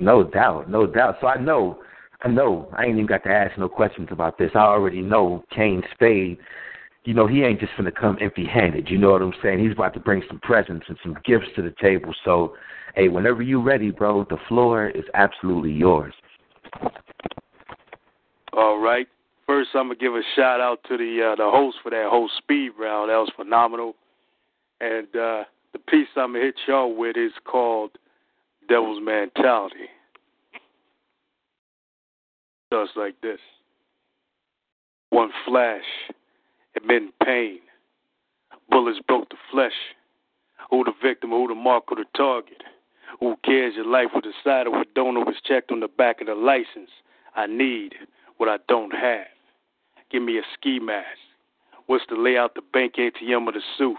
No doubt, no doubt. So I know, I know, I ain't even got to ask no questions about this. I already know Kane Spade you know, he ain't just gonna come empty handed. You know what I'm saying? He's about to bring some presents and some gifts to the table. So, hey, whenever you're ready, bro, the floor is absolutely yours. All right. First, I'm gonna give a shout out to the uh, the host for that whole speed round. That was phenomenal. And uh, the piece I'm gonna hit y'all with is called "Devil's Mentality." Just like this. One flash, it meant pain. Bullets broke the flesh. Who the victim, who the mark, or the target? Who cares your life was decided what donor was checked on the back of the license? I need what I don't have. Give me a ski mask. What's the layout, the bank ATM, or the suit?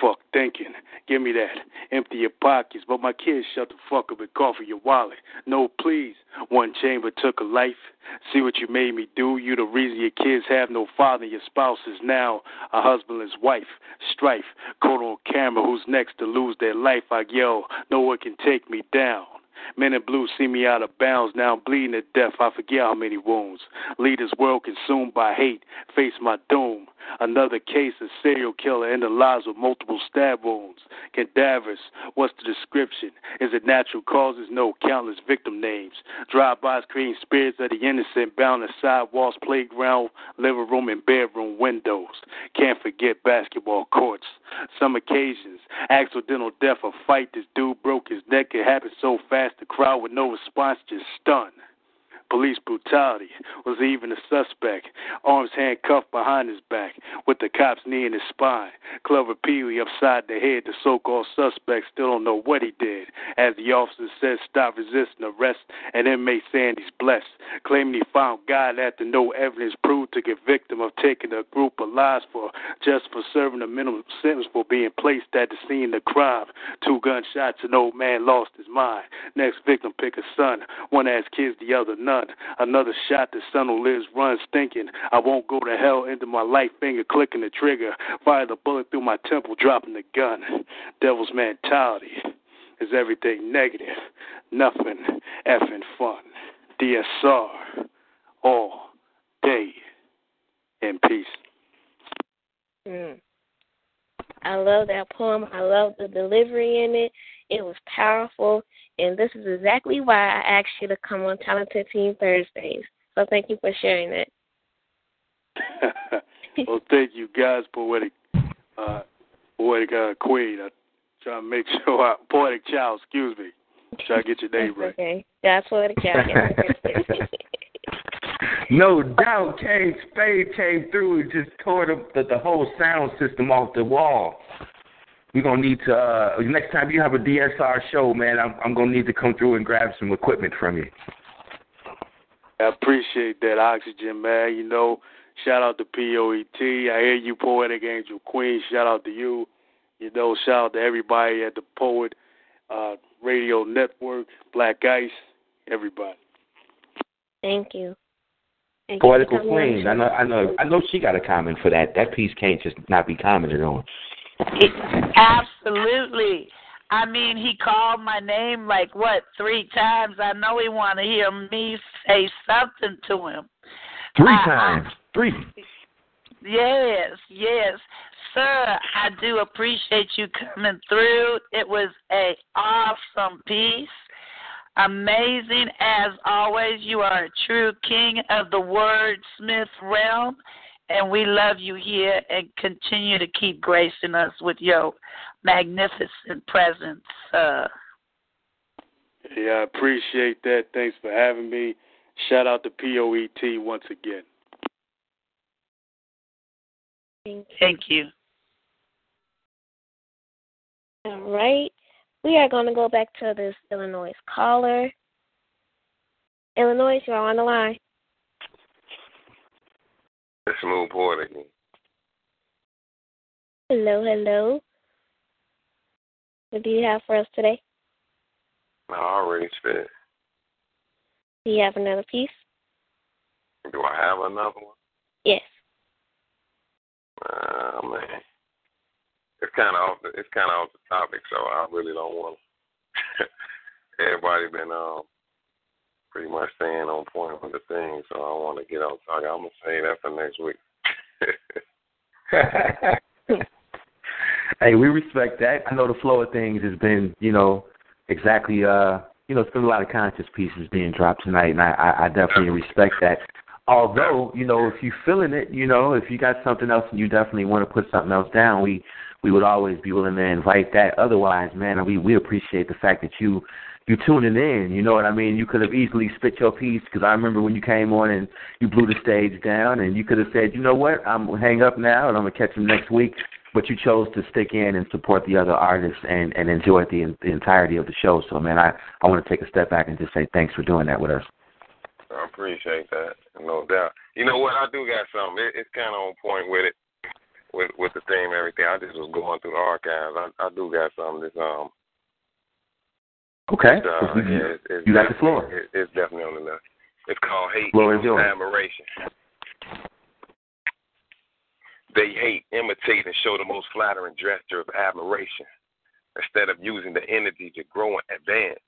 Fuck thinking. Give me that. Empty your pockets. But my kids shut the fuck up and cough for your wallet. No, please. One chamber took a life. See what you made me do. You the reason your kids have no father. Your spouse is now a husbandless wife. Strife. Caught on camera. Who's next to lose their life? I yell. No one can take me down. Men in blue see me out of bounds. Now I'm bleeding to death. I forget how many wounds. Leaders world consumed by hate. Face my doom. Another case of serial killer in the lives with multiple stab wounds. Cadavers. What's the description? Is it natural causes? No. Countless victim names. Drive-bys creating spirits of the innocent bound in sidewalks, playground, living room, and bedroom windows. Can't forget basketball courts. Some occasions. Accidental death or fight. This dude broke his neck. It happened so fast the crowd with no response just stunned. Police brutality was even a suspect. Arms handcuffed behind his back, with the cop's knee in his spine. Clever Peewee upside the head. The so-called suspect still don't know what he did. As the officer says, stop resisting arrest. and inmate he's blessed, claiming he found God after no evidence proved to get victim of taking a group of lives for just for serving a minimum sentence for being placed at the scene of the crime. Two gunshots, an old man lost his mind. Next victim pick a son. One has kids, the other none. Another shot, the son who lives runs thinking, I won't go to hell, into my life finger clicking the trigger. Fire the bullet through my temple, dropping the gun. Devil's mentality is everything negative, nothing effing fun. DSR, all day in peace. Mm. I love that poem. I love the delivery in it. It was powerful, and this is exactly why I asked you to come on Talented Teen Thursdays. So thank you for sharing that. well, thank you, guys. Poetic, uh, poetic uh, queen. I try to make sure I, poetic child. Excuse me. Try to get your name right. Okay, that's poetic child. no doubt, Kane Spade came through and just tore the, the the whole sound system off the wall. We're gonna need to uh next time you have a DSR show, man. I'm I'm gonna need to come through and grab some equipment from you. I appreciate that Oxigen, man. You know, shout out to POET. I hear you, Poetic Angel Queen. Shout out to you. You know, shout out to everybody at the Poet uh, Radio Network, Blaq Ice, everybody. Thank you. Thank Poetical you Queen. I know I know I know she got a comment for that. That piece can't just not be commented on. Absolutely. I mean, he called my name like what three times. I know he want to hear me say something to him. Three Uh, times. Three. Yes, yes, sir. I do appreciate you coming through. It was a awesome piece. Amazing as always. You are a true king of the wordsmith realm, and we love you here and continue to keep gracing us with your magnificent presence. Uh, Yeah, I appreciate that. Thanks for having me. Shout out to POET once again. thank you. All right. We are going to go back to this Illinois caller. Illinois, you are on the line. Smooth poet again. Hello, hello. What do you have for us today? I already spit. Do you have another piece? Do I have another one? Yes. Uh, man, it's kind of off. The, it's kind of off the topic, so I really don't want. Everybody been um pretty much staying on point with the thing, so I want to get on target. I'm gonna say that for next week. hey, we respect that. I know the flow of things has been, you know, exactly uh you know, it's been a lot of conscious pieces being dropped tonight and I, I, I definitely respect that. Although, you know, if you're feeling it, you know, if you got something else and you definitely want to put something else down, we we would always be willing to invite that. Otherwise, man, we we appreciate the fact that you you tuning in. You know what I mean? You could have easily spit your piece because I remember when you came on and you blew the stage down, and you could have said, you know what, I'm gonna hang up now and I'm gonna catch him next week. But you chose to stick in and support the other artists and and enjoy the, the entirety of the show. So, man, I I want to take a step back and just say thanks for doing that with us. I appreciate that, no doubt. You know what? I do got something. It, it's kind of on point with it, with with the theme and everything. I just was going through the archives. I, I do got something that's um. Okay. It's, yeah, it's, it's you got the floor. It, it's definitely on the list. It's called hate admiration. They hate, imitate, and show the most flattering gesture of admiration. Instead of using the energy to grow and advance,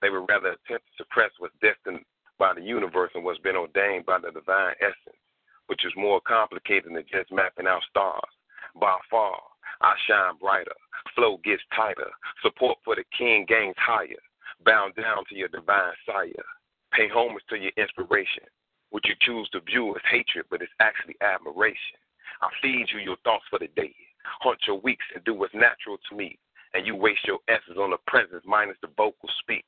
they would rather attempt to suppress what's destined by the universe and what's been ordained by the divine essence, which is more complicated than just mapping out stars. By far, I shine brighter, flow gets tighter, support for the king gains higher, bound down to your divine sire. Pay homage to your inspiration. What you choose to view as hatred, but it's actually admiration. I feed you your thoughts for the day. Hunt your weeks and do what's natural to me. And you waste your essence on the presence minus the vocal speech.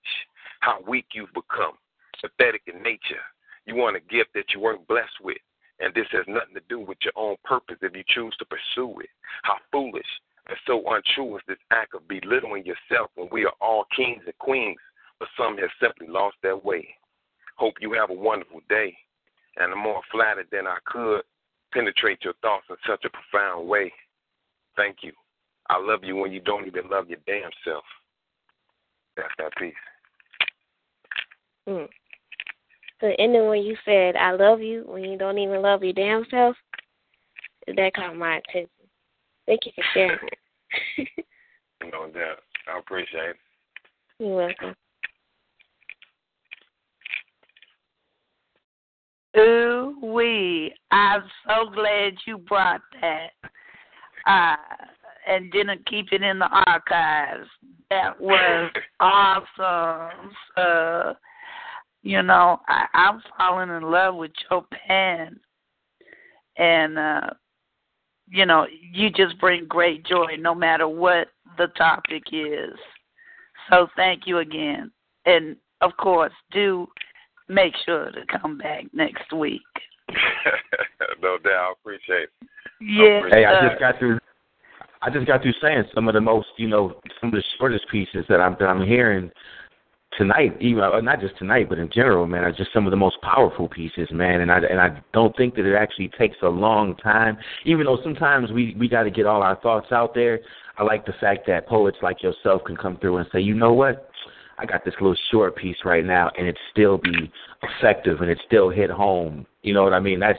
How weak you've become, pathetic in nature. You want a gift that you weren't blessed with. And this has nothing to do with your own purpose if you choose to pursue it. How foolish and so untrue is this act of belittling yourself when we are all kings and queens, but some have simply lost their way. Hope you have a wonderful day. And I'm more flattered than I could penetrate your thoughts in such a profound way. Thank you. I love you when you don't even love your damn self. That's that piece. Mm. So ending when you said I love you when you don't even love your damn self, that caught my attention. Thank you for sharing that. no doubt. I appreciate it. You're welcome. Ooh wee! I'm so glad you brought that, uh, and didn't keep it in the archives. That was awesome. Uh, you know, I, I'm falling in love with your pen, and uh, you know, you just bring great joy no matter what the topic is. So thank you again, and of course, do make sure to come back next week. no doubt. I appreciate it. Yeah. Hey, I just got through. I just got through saying some of the most, you know, some of the shortest pieces that I'm that I'm hearing tonight. Even uh, not just tonight, but in general, man, are just some of the most powerful pieces, man. And I and I don't think that it actually takes a long time. Even though sometimes we we got to get all our thoughts out there. I like the fact that poets like yourself can come through and say, you know what, I got this little short piece right now, and it still be effective and it still hit home. You know what I mean? That's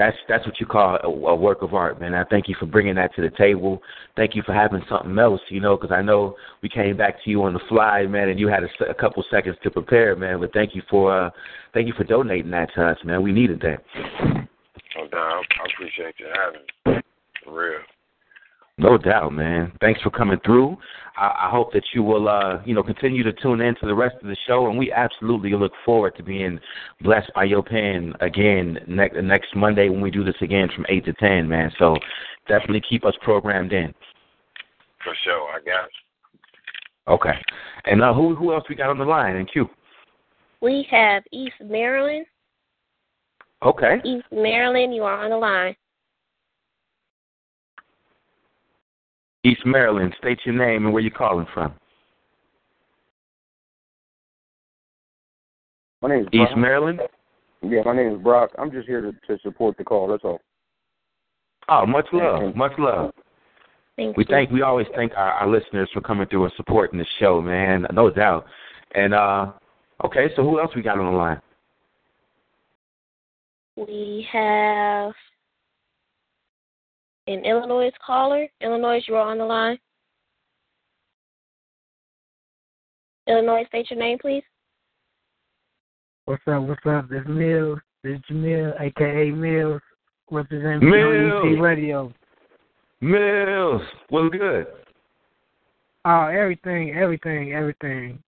that's that's what you call a, a work of art, man. I thank you for bringing that to the table. Thank you for having something else, you know, because I know we came back to you on the fly, man, and you had a, a couple seconds to prepare, man. But thank you for uh, thank you for donating that to us, man. We needed that. No. I appreciate you having me. For real. No doubt, man. Thanks for coming through. I, I hope that you will, uh, you know, continue to tune in to the rest of the show, and we absolutely look forward to being blessed by your pen again next next Monday when we do this again from eight to ten, man. So definitely keep us programmed in. For sure. I got you. Okay. And uh, who who else we got on the line in queue? We have East Maryland. Okay. East Maryland, you are on the line. East Maryland. State your name and where you're calling from. My name is East Maryland. Yeah, my name is Brock. I'm just here to, to support the call. That's all. Oh, much love, much love. Thank we you. thank we always thank our, our listeners for coming through and supporting the show, man. No doubt. And uh okay, so who else we got on the line? We have an Illinois caller. Illinois, you are on the line. Illinois, state your name, please. What's up? What's up? This Mills. This Jamil, aka Mills, representing Mills. WEP Radio. Mills, what's good? Oh, everything, everything, everything.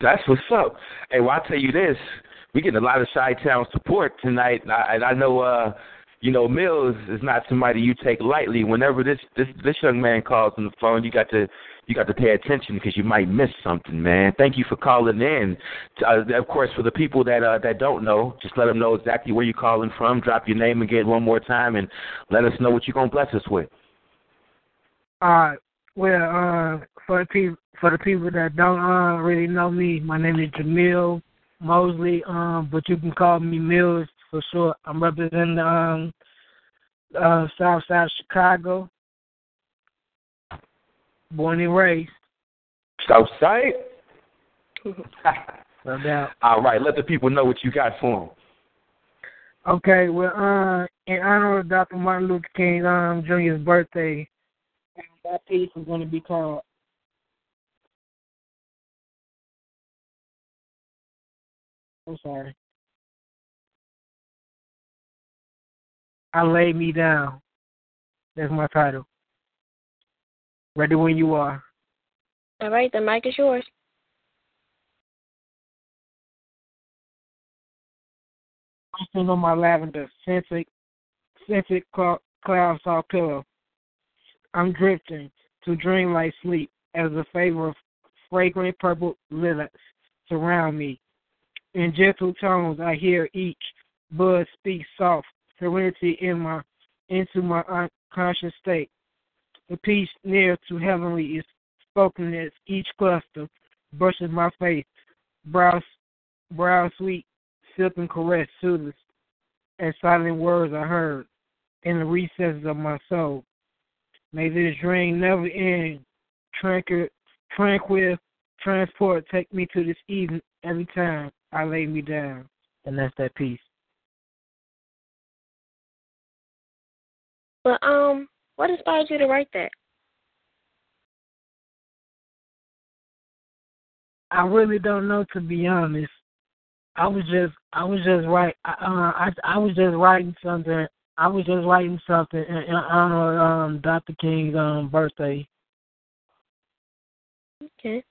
That's what's up. Hey, well, I'll tell you this. We getting a lot of Chi Town support tonight, and I, and I know, uh, you know, Mills is not somebody you take lightly. Whenever this this this young man calls on the phone, you got to you got to pay attention because you might miss something, man. Thank you for calling in. Uh, of course, for the people that uh, that don't know, just let them know exactly where you're calling from. Drop your name again one more time, and let us know what you're gonna bless us with. Uh, well, uh, for the people for the people that don't uh, really know me, my name is Jamil Mosley. Um, but you can call me Mills for short. I'm representing um, uh, South Side Chicago. Born and raised. South Side. no doubt. All right, let the people know what you got for them. Okay, well, uh, in honor of Dr. Martin Luther King um, Jr.'s birthday, that piece is going to be called I'm sorry. I lay me down. That's my title. Ready when you are. All right, the mic is yours. I'm sitting on my lavender scented, scented cloud saw pillow. I'm drifting to dreamlike sleep as a favor of fragrant purple lilacs surround me. In gentle tones, I hear each bud speak soft serenity in my into my unconscious state. The peace near to heavenly is spoken as each cluster brushes my face. Brow, brow sweet, silken caress soothes, and silent words are heard in the recesses of my soul. May this dream never end. Tranquil, tranquil transport take me to this evening every time I lay me down. And that's that peace. But um, what inspired you to write that? I really don't know to be honest. I was just I was just write uh, I I was just writing something. I was just writing something in, in honor of um Dr. King's um birthday. Okay.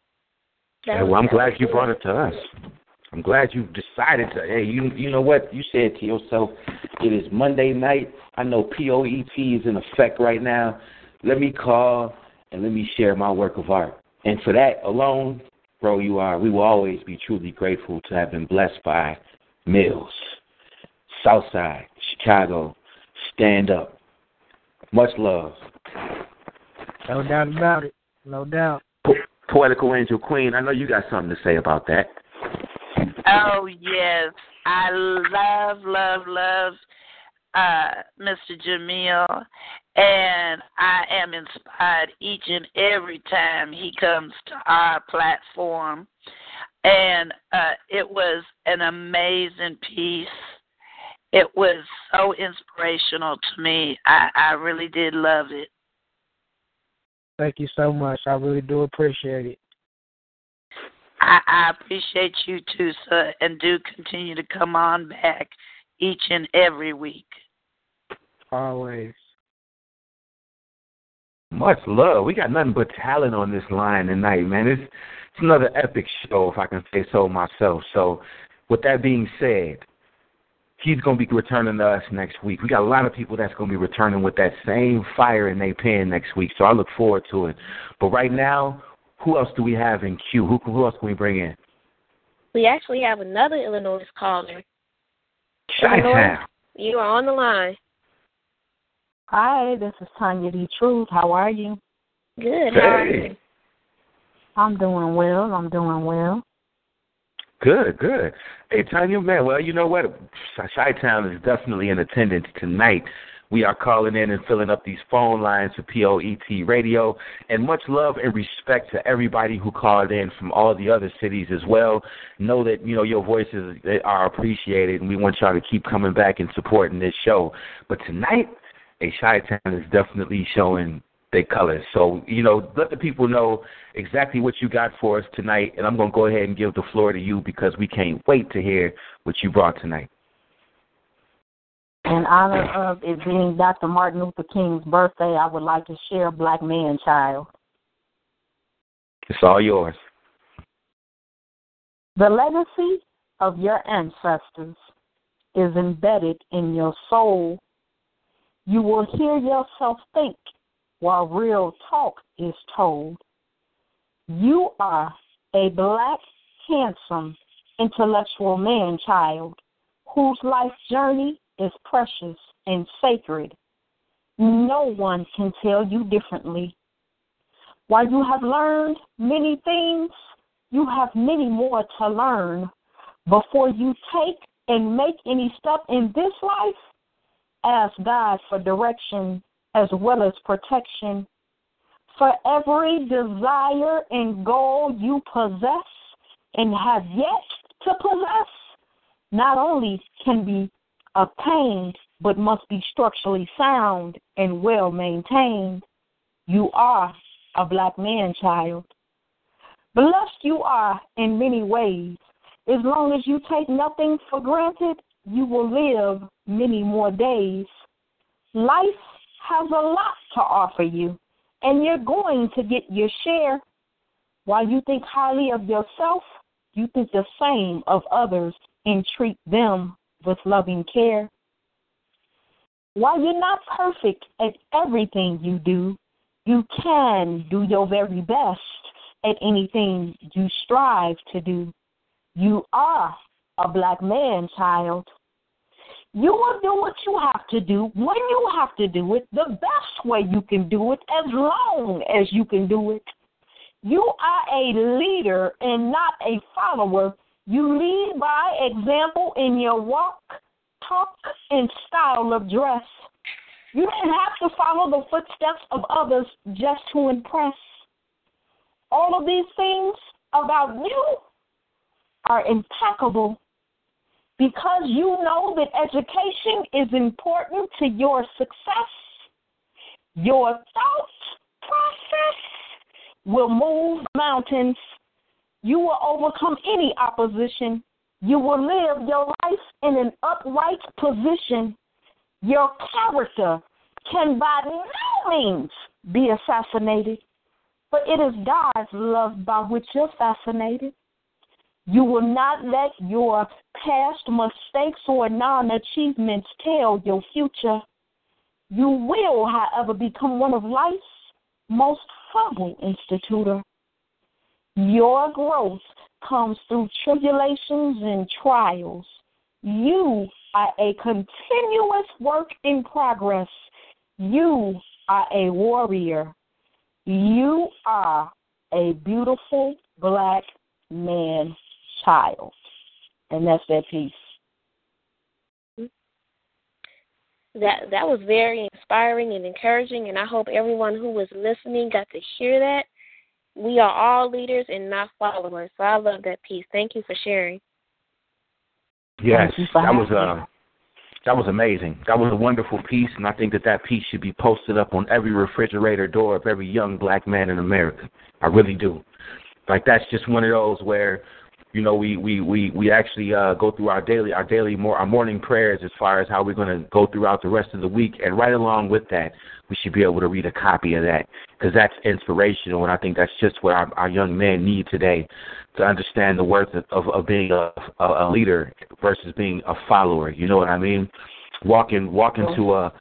Yeah, well, I'm glad you brought it to us. I'm glad you decided to. Hey, you you know what? You said to yourself, it is Monday night. I know POET is in effect right now. Let me call and let me share my work of art. And for that alone, bro, you are. We will always be truly grateful to have been blessed by Mills, Southside, Chicago. Stand up. Much love. No doubt about it. No doubt. Po- Poetical Angel Queen, I know you got something to say about that. Oh yes, I love, love, love uh, Mr. Jamil, and I am inspired each and every time he comes to our platform. And uh, it was an amazing piece. It was so inspirational to me. I, I really did love it. Thank you so much. I really do appreciate it. I, I appreciate you too, sir, and do continue to come on back each and every week. Always. Much love. We got nothing but talent on this line tonight, man. It's it's another epic show, if I can say so myself. So, with that being said, he's going to be returning to us next week. We got a lot of people that's going to be returning with that same fire in their pen next week. So I look forward to it. But right now, who else do we have in queue? Who who else can we bring in? We actually have another Illinois caller. Chi-Town. You are on the line. Hi, this is Tanya D. Truth. How are you? Good. How are you? I'm doing well. I'm doing well. Good, good. Hey, Tanya, man, well, you know what? Chi-Town is definitely in attendance tonight. We are calling in and filling up these phone lines for POET Radio. And much love and respect to everybody who called in from all the other cities as well. Know that, you know, your voices are appreciated, and we want y'all to keep coming back and supporting this show. But tonight, a Chi-Town is definitely showing their colors. So, you know, let the people know exactly what you got for us tonight. And I'm going to go ahead and give the floor to you because we can't wait to hear what you brought tonight. In honor of it being Dr. Martin Luther King's birthday, I would like to share Black Man Child. It's all yours. The legacy of your ancestors is embedded in your soul. You will hear yourself think while real talk is told. You are a black, handsome, intellectual man child whose life journey is precious and sacred. No one can tell you differently. While you have learned many things, you have many more to learn. Before you take and make any step in this life, ask God for direction as well as protection. For every desire and goal you possess and have yet to possess, not only can be obtained, but must be structurally sound and well maintained. You are a black man child. Blessed you are in many ways. As long as you take nothing for granted, you will live many more days. Life has a lot to offer you, and you're going to get your share. While you think highly of yourself, you think the same of others and treat them with loving care. While you're not perfect at everything you do, you can do your very best at anything you strive to do. You are a black man, child. You will do what you have to do when you have to do it, the best way you can do it, as long as you can do it. You are a leader and not a follower. You lead by example in your walk, talk, and style of dress. You don't have to follow the footsteps of others just to impress. All of these things about you are impeccable because you know that education is important to your success. Your thought process will move mountains. You will overcome any opposition. You will live your life in an upright position. Your character can by no means be assassinated, but it is God's love by which you're fascinated. You will not let your past mistakes or non achievements tell your future. You will, however, become one of life's most humble institutor. Your growth comes through tribulations and trials. You are a continuous work in progress. You are a warrior. You are a beautiful black man child. And that's that piece. That that was very inspiring and encouraging and I hope everyone who was listening got to hear that. We are all leaders and not followers. So I love that piece. Thank you for sharing. Yes, that was uh, that was amazing. That was a wonderful piece, and I think that that piece should be posted up on every refrigerator door of every young black man in America. I really do. Like that's just one of those where you know, we we we we actually uh, go through our daily our daily more our morning prayers as far as how we're going to go throughout the rest of the week, and right along with that, we should be able to read a copy of that because that's inspirational, and I think that's just what our, our young men need today to understand the worth of of, of being a, a a leader versus being a follower. You know what I mean? Walking walk into a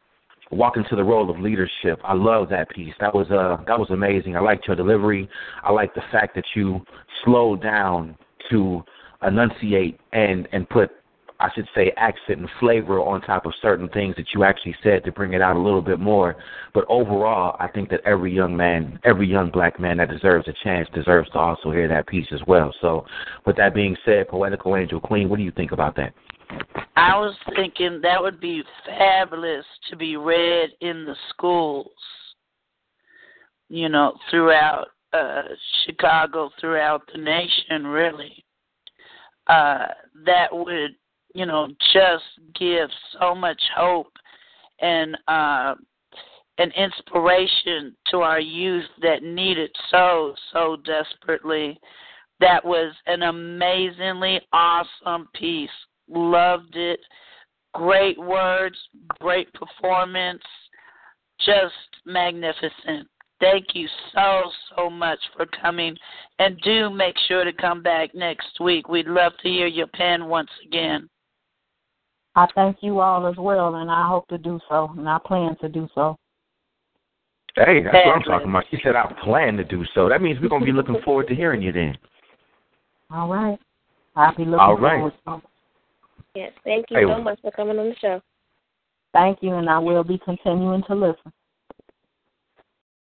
walk into the role of leadership. I love that piece. That was uh that was amazing. I liked your delivery. I like the fact that you slowed down to enunciate and and put I should say accent and flavor on top of certain things that you actually said to bring it out a little bit more. But overall, I think that every young man, every young black man that deserves a chance deserves to also hear that piece as well. So, with that being said, Poetical Angel Queen, what do you think about that? I was thinking that would be fabulous to be read in the schools, you know, throughout uh, Chicago, throughout the nation, really. Uh, that would, you know, just give so much hope and uh, an inspiration to our youth that need it so, so desperately. That was an amazingly awesome piece. Loved it. Great words, great performance, just magnificent. Thank you so, so much for coming. And do make sure to come back next week. We'd love to hear your pen once again. I thank you all as well, and I hope to do so, and I plan to do so. Hey, that's what I'm talking about. She said I plan to do so. That means we're going to be looking forward to hearing you then. All right. I'll be looking All right. forward to it. Yes, thank you Hey, so much for coming on the show. Thank you, and I will be continuing to listen.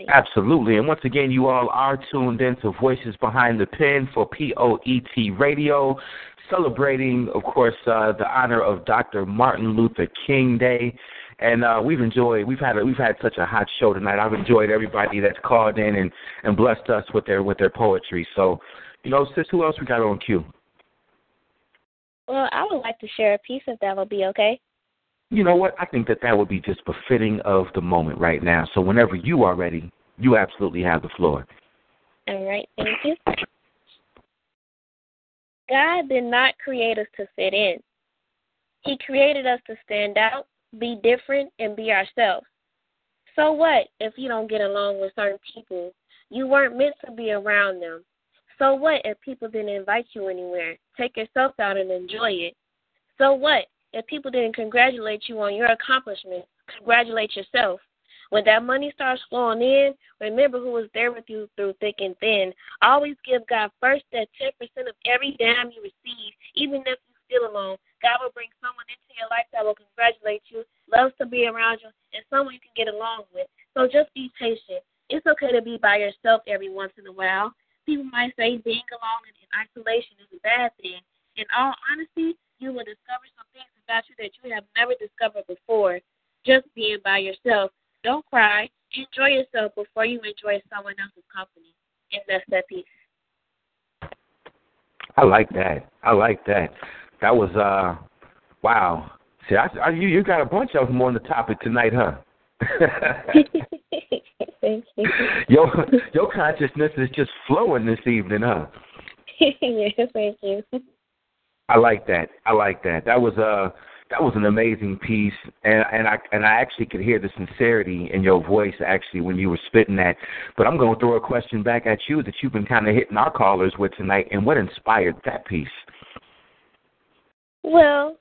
Absolutely. And once again, you all are tuned in to Voices Behind the Pen for POET Radio, celebrating, of course, uh, the honor of Dr. Martin Luther King Day. And uh, we've enjoyed we've had a, we've had such a hot show tonight. I've enjoyed everybody that's called in and, and blessed us with their with their poetry. So, you know, sis, who else we got on cue? Well, I would like to share a piece if that would be okay. You know what? I think that that would be just befitting of the moment right now. So whenever you are ready, you absolutely have the floor. All right, thank you. God did not create us to fit in. He created us to stand out, be different, and be ourselves. So what if you don't get along with certain people? You weren't meant to be around them. So what if people didn't invite you anywhere? Take yourself out and enjoy it. So what if people didn't congratulate you on your accomplishment, Congratulate yourself. When that money starts flowing in, remember who was there with you through thick and thin. Always give God first that 10% of every dime you receive, even if you feel alone. God will bring someone into your life that will congratulate you, loves to be around you, and someone you can get along with. So just be patient. It's okay to be by yourself every once in a while. People might say being alone and in isolation is a bad thing. In all honesty, you will discover some things about you that you have never discovered before. Just being by yourself. Don't cry. Enjoy yourself before you enjoy someone else's company. And that's that piece. I like that. I like that. That was uh, wow. See, I, I, you you got a bunch of them on the topic tonight, huh? Thank you. your your consciousness is just flowing this evening, huh? yes, thank you. I like that. I like that. That was a that was an amazing piece and and I and I actually could hear the sincerity in your voice actually when you were spitting that. But I'm going to throw a question back at you that you've been kind of hitting our callers with tonight and what inspired that piece? Well,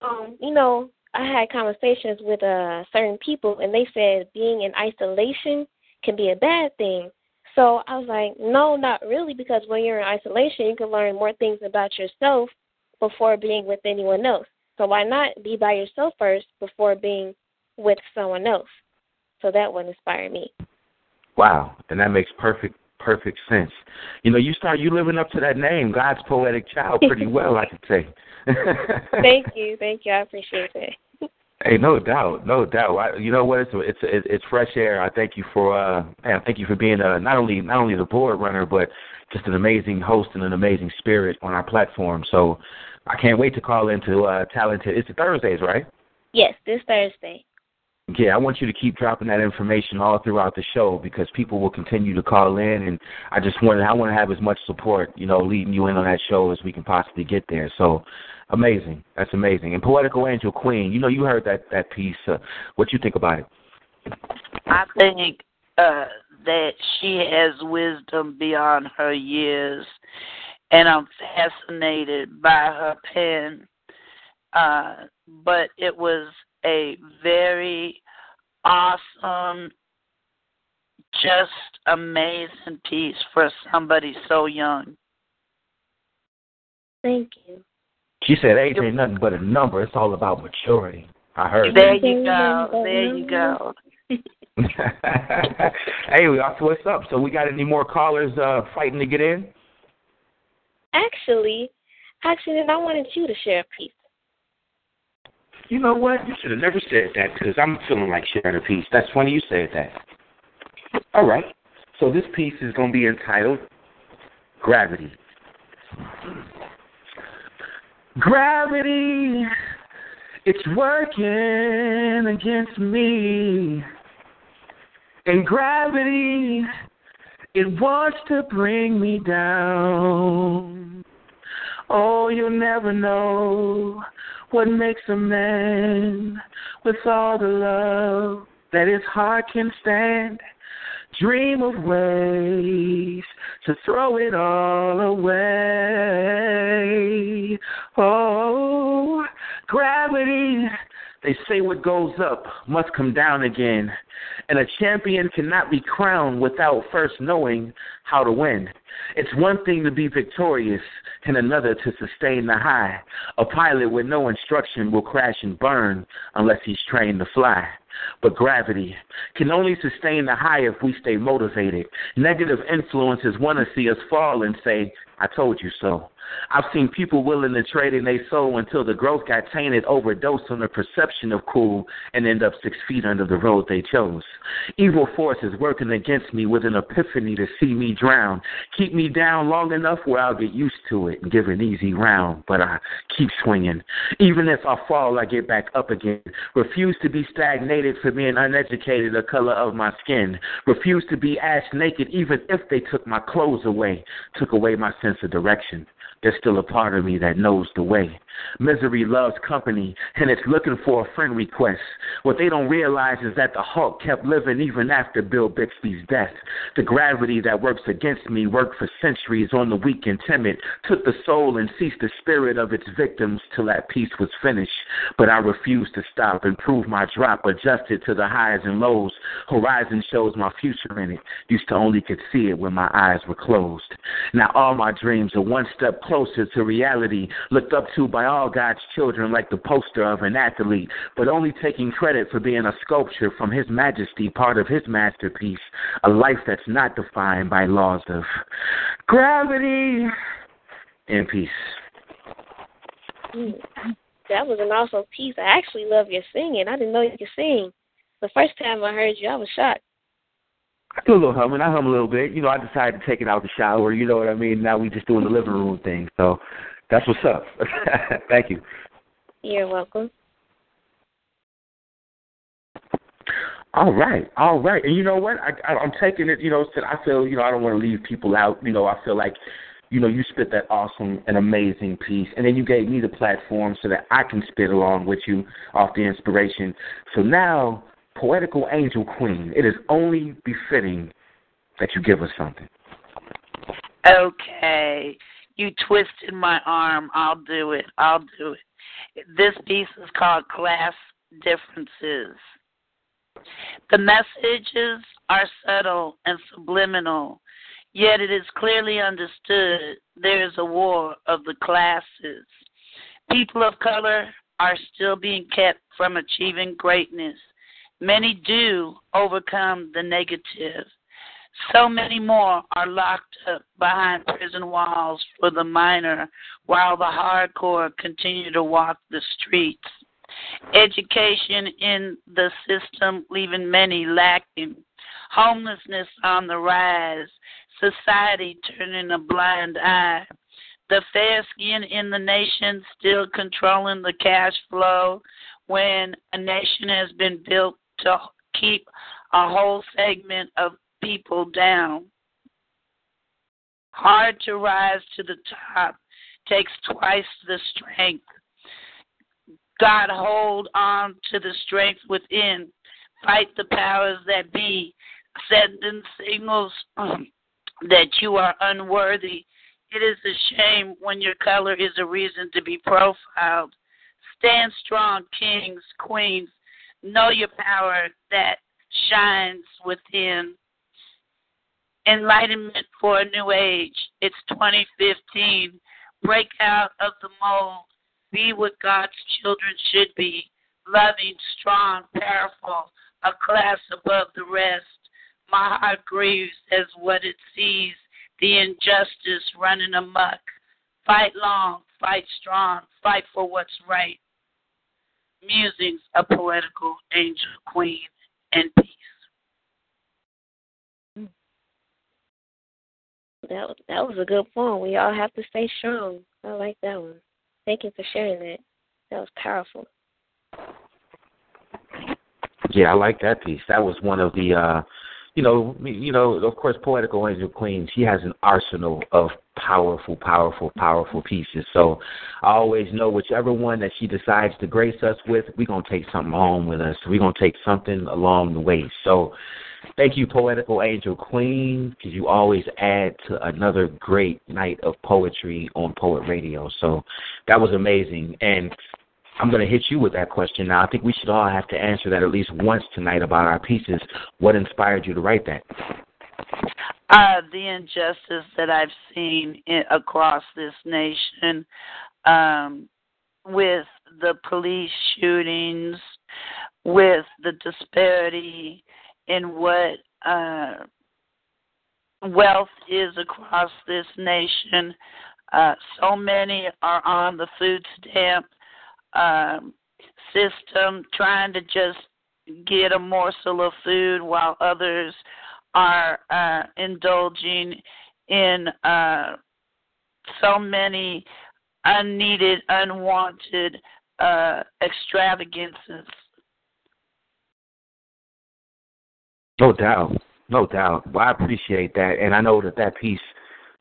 um, you know, I had conversations with uh certain people and they said being in isolation can be a bad thing. So I was like, no, not really, because when you're in isolation, you can learn more things about yourself before being with anyone else. So why not be by yourself first before being with someone else? So that would inspire me. Wow, and that makes perfect perfect sense. You know, you start you living up to that name, God's poetic child, pretty well, I could say. thank you, thank you. I appreciate that. Hey, no doubt, no doubt. I, you know what? It's it's it's fresh air. I thank you for uh, man, thank you for being uh, not only not only the board runner, but just an amazing host and an amazing spirit on our platform. So I can't wait to call into uh, talented. It's Thursdays, right? Yes, this Thursday. Yeah, I want you to keep dropping that information all throughout the show because people will continue to call in, and I just want I want to have as much support, you know, leading you in on that show as we can possibly get there. So amazing, that's amazing. And Poetical Angel Queen, you know, you heard that that piece. Uh, what you think about it? I think uh, that she has wisdom beyond her years, and I'm fascinated by her pen. Uh, but it was a very awesome, just amazing piece for somebody so young. Thank you. She said age ain't nothing but a number. It's all about maturity. I heard. There you go. There you go. hey, so what's up? So we got any more callers uh fighting to get in? Actually, actually, I wanted you to share a piece. You know what? You should have never said that because I'm feeling like sharing a piece. That's funny you said that. All right. So this piece is going to be entitled Gravity. Gravity, it's working against me. And gravity, it wants to bring me down. Oh, you'll never know what makes a man with all the love that his heart can stand. Dream of ways to throw it all away. Oh, gravity. They say what goes up must come down again. And a champion cannot be crowned without first knowing how to win. It's one thing to be victorious and another to sustain the high. A pilot with no instruction will crash and burn unless he's trained to fly. But gravity can only sustain the high if we stay motivated. Negative influences want to see us fall and say, I told you so. I've seen people willing to trade in their soul until the growth got tainted, overdose on the perception of cool, and end up six feet under the road they chose. Evil forces working against me with an epiphany to see me drown. Keep me down long enough where I'll get used to it and give an easy round, but I keep swinging. Even if I fall, I get back up again. Refuse to be stagnated for being uneducated, the color of my skin. Refuse to be ass naked, even if they took my clothes away, took away my sense of direction there's still a part of me that knows the way. Misery loves company, and it's looking for a friend request. What they don't realize is that the Hulk kept living even after Bill Bixby's death. The gravity that works against me worked for centuries on the weak and timid, took the soul and ceased the spirit of its victims till that piece was finished. But I refused to stop, improve my drop, adjusted to the highs and lows. Horizon shows my future in it. Used to only could see it when my eyes were closed. Now all my dreams are one step closer to reality, looked up to by all God's children like the poster of an athlete, but only taking credit for being a sculpture from His Majesty, part of His masterpiece, a life that's not defined by laws of gravity and peace. Mm, that was an awesome piece. I actually love your singing. I didn't know you could sing. The first time I heard you, I was shocked. I do a little humming. I hum a little bit. You know, I decided to take it out the shower. You know what I mean? Now we just doing the living room thing. So that's what's up. Thank you. You're welcome. All right, all right. And you know what? I, I I'm taking it. You know, I feel you know I don't want to leave people out. You know, I feel like you know you spit that awesome and amazing piece, and then you gave me the platform so that I can spit along with you off the inspiration. So now, poetical angel queen, it is only befitting that you give us something. Okay. You twisted my arm. I'll do it. I'll do it. This piece is called Class Differences. The messages are subtle and subliminal, yet it is clearly understood there is a war of the classes. People of color are still being kept from achieving greatness. Many do overcome the negative. So many more are locked up behind prison walls for the minor, while the hardcore continue to walk the streets. Education in the system leaving many lacking. Homelessness on the rise. Society turning a blind eye. The fair skin in the nation still controlling the cash flow when a nation has been built to keep a whole segment of people down. Hard to rise to the top takes twice the strength. God, hold on to the strength within. Fight the powers that be. Sending signals um, that you are unworthy. It is a shame when your color is a reason to be profiled. Stand strong, kings, queens. Know your power that shines within. Enlightenment for a New Age. It's 2015. Break out of the mold. Be what God's children should be loving, strong, powerful, a class above the rest. My heart grieves as what it sees the injustice running amok. Fight long, fight strong, fight for what's right. Musings, a poetical angel queen, and peace. That that was a good poem. We all have to stay strong. I like that one. Thank you for sharing that. That was powerful. Yeah, I like that piece. That was one of the uh you know, you know, of course, poetical angel queen. She has an arsenal of powerful, powerful, powerful pieces. So I always know whichever one that she decides to grace us with, we're going to take something home with us. We're going to take something along the way. So thank you, Poetical Angel Queen, because you always add to another great night of poetry on Poet Radio. So that was amazing. And I'm going to hit you with that question now. I think we should all have to answer that at least once tonight about our pieces. What inspired you to write that? Uh, the injustice that I've seen in, across this nation um, with the police shootings, with the disparity in what uh, wealth is across this nation. Uh, so many are on the food stamp um, system, trying to just get a morsel of food while others are uh, indulging in uh, so many unneeded, unwanted uh, extravagances. No doubt, no doubt. Well, I appreciate that, and I know that that piece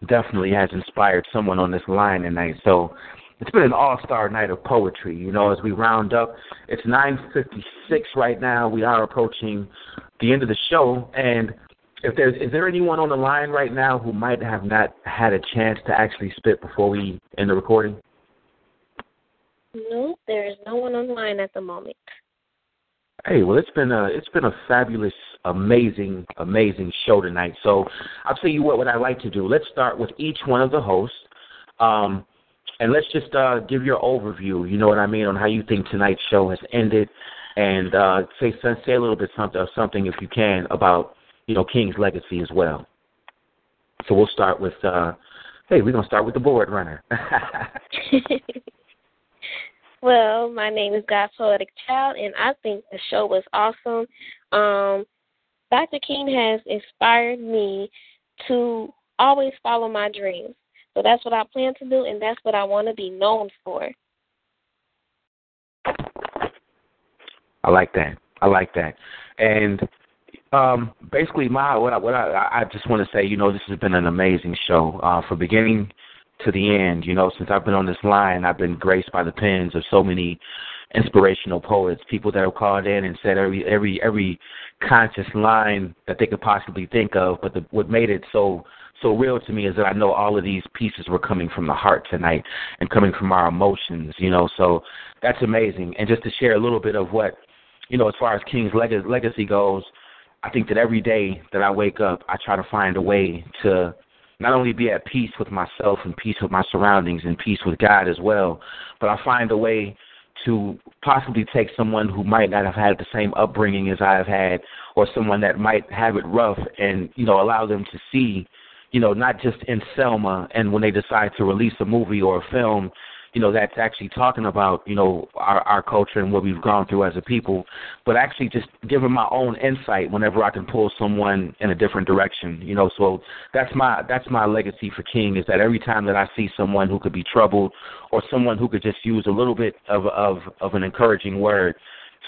definitely has inspired someone on this line tonight. So it's been an all-star night of poetry. You know, as we round up, it's 9:56 right now. We are approaching the end of the show, and if there's is there anyone on the line right now who might have not had a chance to actually spit before we end the recording? No, there is no one on the line at the moment. Hey, well, it's been a it's been a fabulous, amazing, amazing show tonight. So I'll tell you what. What I like to do. Let's start with each one of the hosts. Um, and let's just uh, give your overview. You know what I mean on how you think tonight's show has ended, and uh, say say a little bit something something if you can about you know King's legacy as well. So we'll start with. Uh, hey, we're gonna start with the board runner. well, my name is God Poetic Child, and I think the show was awesome. Um, Dr. King has inspired me to always follow my dreams. So that's what I plan to do, and that's what I want to be known for. I like that. I like that. And um, basically, my what I, what I, I just want to say, you know, this has been an amazing show uh, from beginning to the end. You know, since I've been on this line, I've been graced by the pens of so many inspirational poets, people that have called in and said every every every conscious line that they could possibly think of. But the, what made it so so real to me is that I know all of these pieces were coming from the heart tonight and coming from our emotions, you know. So that's amazing. And just to share a little bit of what, you know, as far as King's leg- legacy goes, I think that every day that I wake up, I try to find a way to not only be at peace with myself and peace with my surroundings and peace with God as well, but I find a way to possibly take someone who might not have had the same upbringing as I have had, or someone that might have it rough, and you know allow them to see you know, not just in Selma and when they decide to release a movie or a film, you know, that's actually talking about, you know, our, our culture and what we've gone through as a people, but actually just giving my own insight whenever I can pull someone in a different direction, you know. So that's my that's my legacy for King is that every time that I see someone who could be troubled or someone who could just use a little bit of of of an encouraging word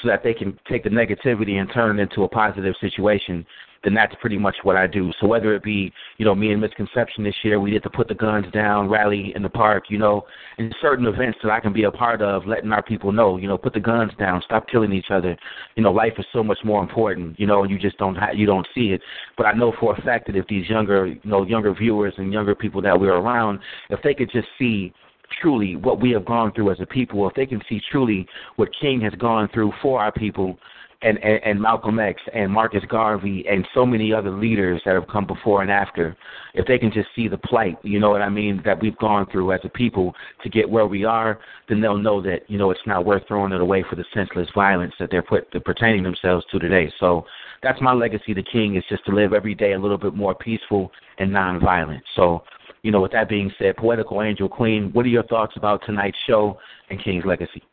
so that they can take the negativity and turn it into a positive situation, then that's pretty much what I do. So whether it be, you know, me and Mzconception this year, we did the Put the Guns Down rally in the park, you know, and certain events that I can be a part of, letting our people know, you know, put the guns down, stop killing each other. You know, life is so much more important, you know, and you just don't ha- you don't see it. But I know for a fact that if these younger, you know, younger viewers and younger people that we're around, if they could just see truly what we have gone through as a people, if they can see truly what King has gone through for our people, and, and, and Malcolm X and Marcus Garvey and so many other leaders that have come before and after, if they can just see the plight, you know what I mean, that we've gone through as a people to get where we are, then they'll know that you know it's not worth throwing it away for the senseless violence that they're put they're pertaining themselves to today. So that's my legacy. The King is just to live every day a little bit more peaceful and nonviolent. So you know, with that being said, Poetical Angel Queen, what are your thoughts about tonight's show and King's legacy?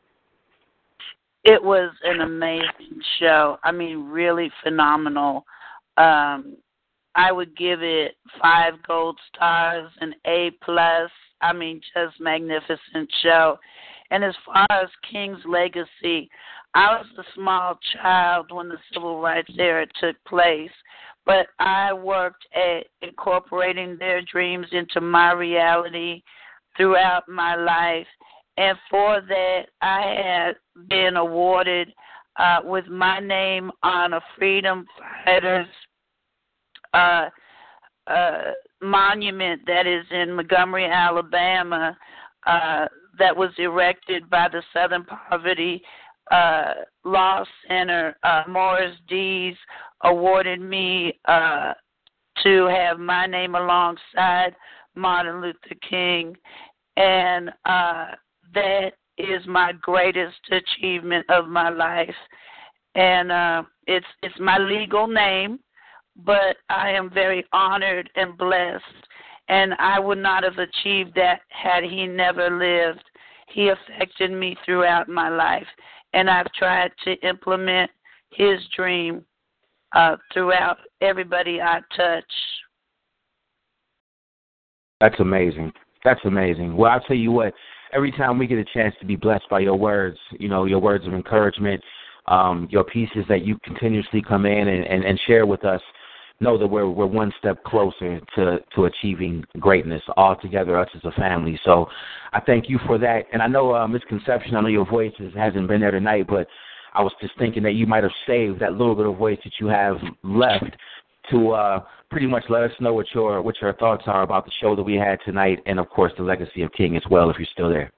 it was an amazing show. I mean, really phenomenal. Um, I would give it five gold stars, an A plus. I mean, just magnificent show. And as far as King's legacy, I was a small child when the civil rights era took place, but I worked at incorporating their dreams into my reality throughout my life. And for that, I had been awarded uh, with my name on a Freedom Fighters uh, uh, monument that is in Montgomery, Alabama, uh, that was erected by the Southern Poverty uh, Law Center. Uh, Morris Dees awarded me uh, to have my name alongside Martin Luther King, and uh, that is my greatest achievement of my life. And uh, it's it's my legal name but I am very honored and blessed. And I would not have achieved that had he never lived. He affected me throughout my life, and I've tried to implement his dream uh, throughout everybody I touch. That's amazing. That's amazing. Well, I'll tell you what, every time we get a chance to be blessed by your words, you know, your words of encouragement, um, your pieces that you continuously come in and, and, and share with us, know that we're we're one step closer to to achieving greatness all together, us as a family. So I thank you for that. And I know uh, Mzconception. I know your voice hasn't been there tonight, but I was just thinking that you might have saved that little bit of voice that you have left to uh, pretty much let us know what your what your thoughts are about the show that we had tonight, and of course the legacy of King as well, if you're still there.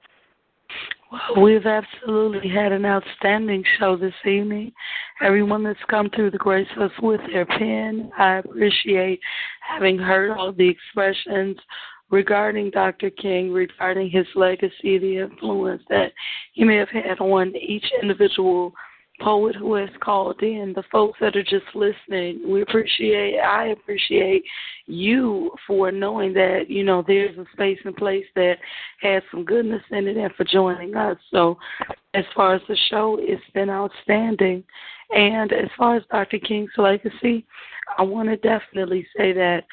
Well, we've absolutely had an outstanding show this evening. Everyone that's come through the grace us with their pen, I appreciate having heard all the expressions regarding Dr. King, regarding his legacy, the influence that he may have had on each individual poet who has called in, the folks that are just listening. We appreciate, I appreciate you for knowing that, you know, there's a space and place that has some goodness in it and for joining us. So, as far as the show, it's been outstanding. And as far as Dr. King's legacy, I want to definitely say that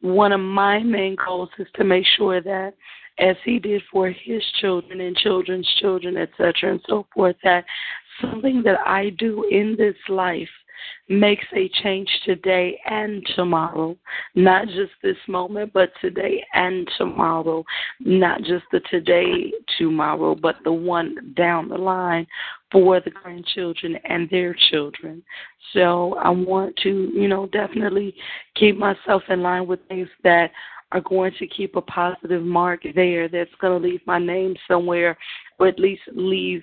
one of my main goals is to make sure that as he did for his children and children's children, etc., and so forth, that something that I do in this life makes a change today and tomorrow. Not just this moment, but today and tomorrow. Not just the today, tomorrow, but the one down the line for the grandchildren and their children. So I want to, you know, definitely keep myself in line with things that are going to keep a positive mark there that's going to leave my name somewhere or at least leave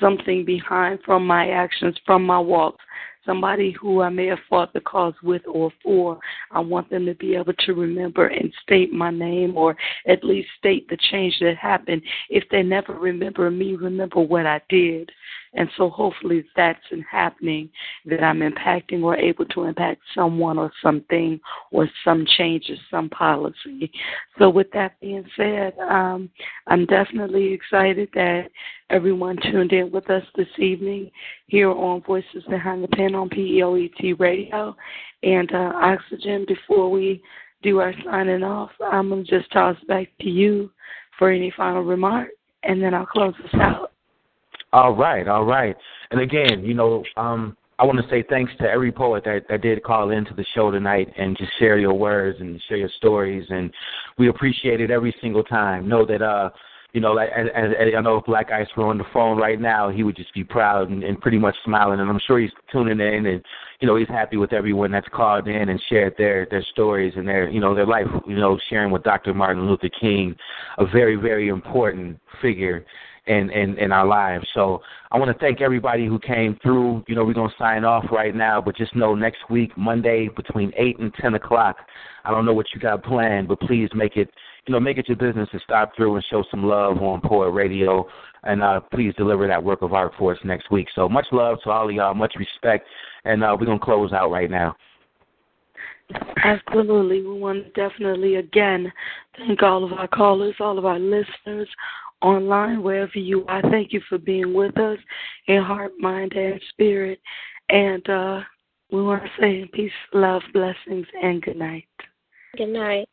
something behind from my actions, from my walks. Somebody who I may have fought the cause with or for, I want them to be able to remember and state my name or at least state the change that happened. If they never remember me, remember what I did. And so hopefully that's happening that I'm impacting or able to impact someone or something or some changes, some policy. So with that being said, um, I'm definitely excited that everyone tuned in with us this evening here on Voices Behind the Pen on P.O.E.T Radio and uh, Oxigen. Before we do our signing off, I'm going to just toss back to you for any final remark, and then I'll close us out. All right, all right. And again, you know, um, I want to say thanks to every poet that, that did call into the show tonight and just share your words and share your stories, and we appreciate it every single time. Know that, uh, you know, like as, as, I know if Blaq Ice were on the phone right now, he would just be proud and, and pretty much smiling, and I'm sure he's tuning in and you know he's happy with everyone that's called in and shared their their stories and their you know their life, you know, sharing with Dr. Martin Luther King, a very very important figure in, in, in our lives. So I want to thank everybody who came through. You know, we're to sign off right now, but just know next week, Monday, between 8 and 10 o'clock, I don't know what you got planned, but please make it, you know, make it your business to stop through and show some love on Poet Radio. And uh, please deliver that work of art for us next week. So much love to all of y'all, much respect. And uh, we're going to close out right now. Absolutely. We want to definitely, again, thank all of our callers, all of our listeners, online, wherever you are. Thank you for being with us in heart, mind, and spirit. And uh, we want to say peace, love, blessings, and good night. Good night.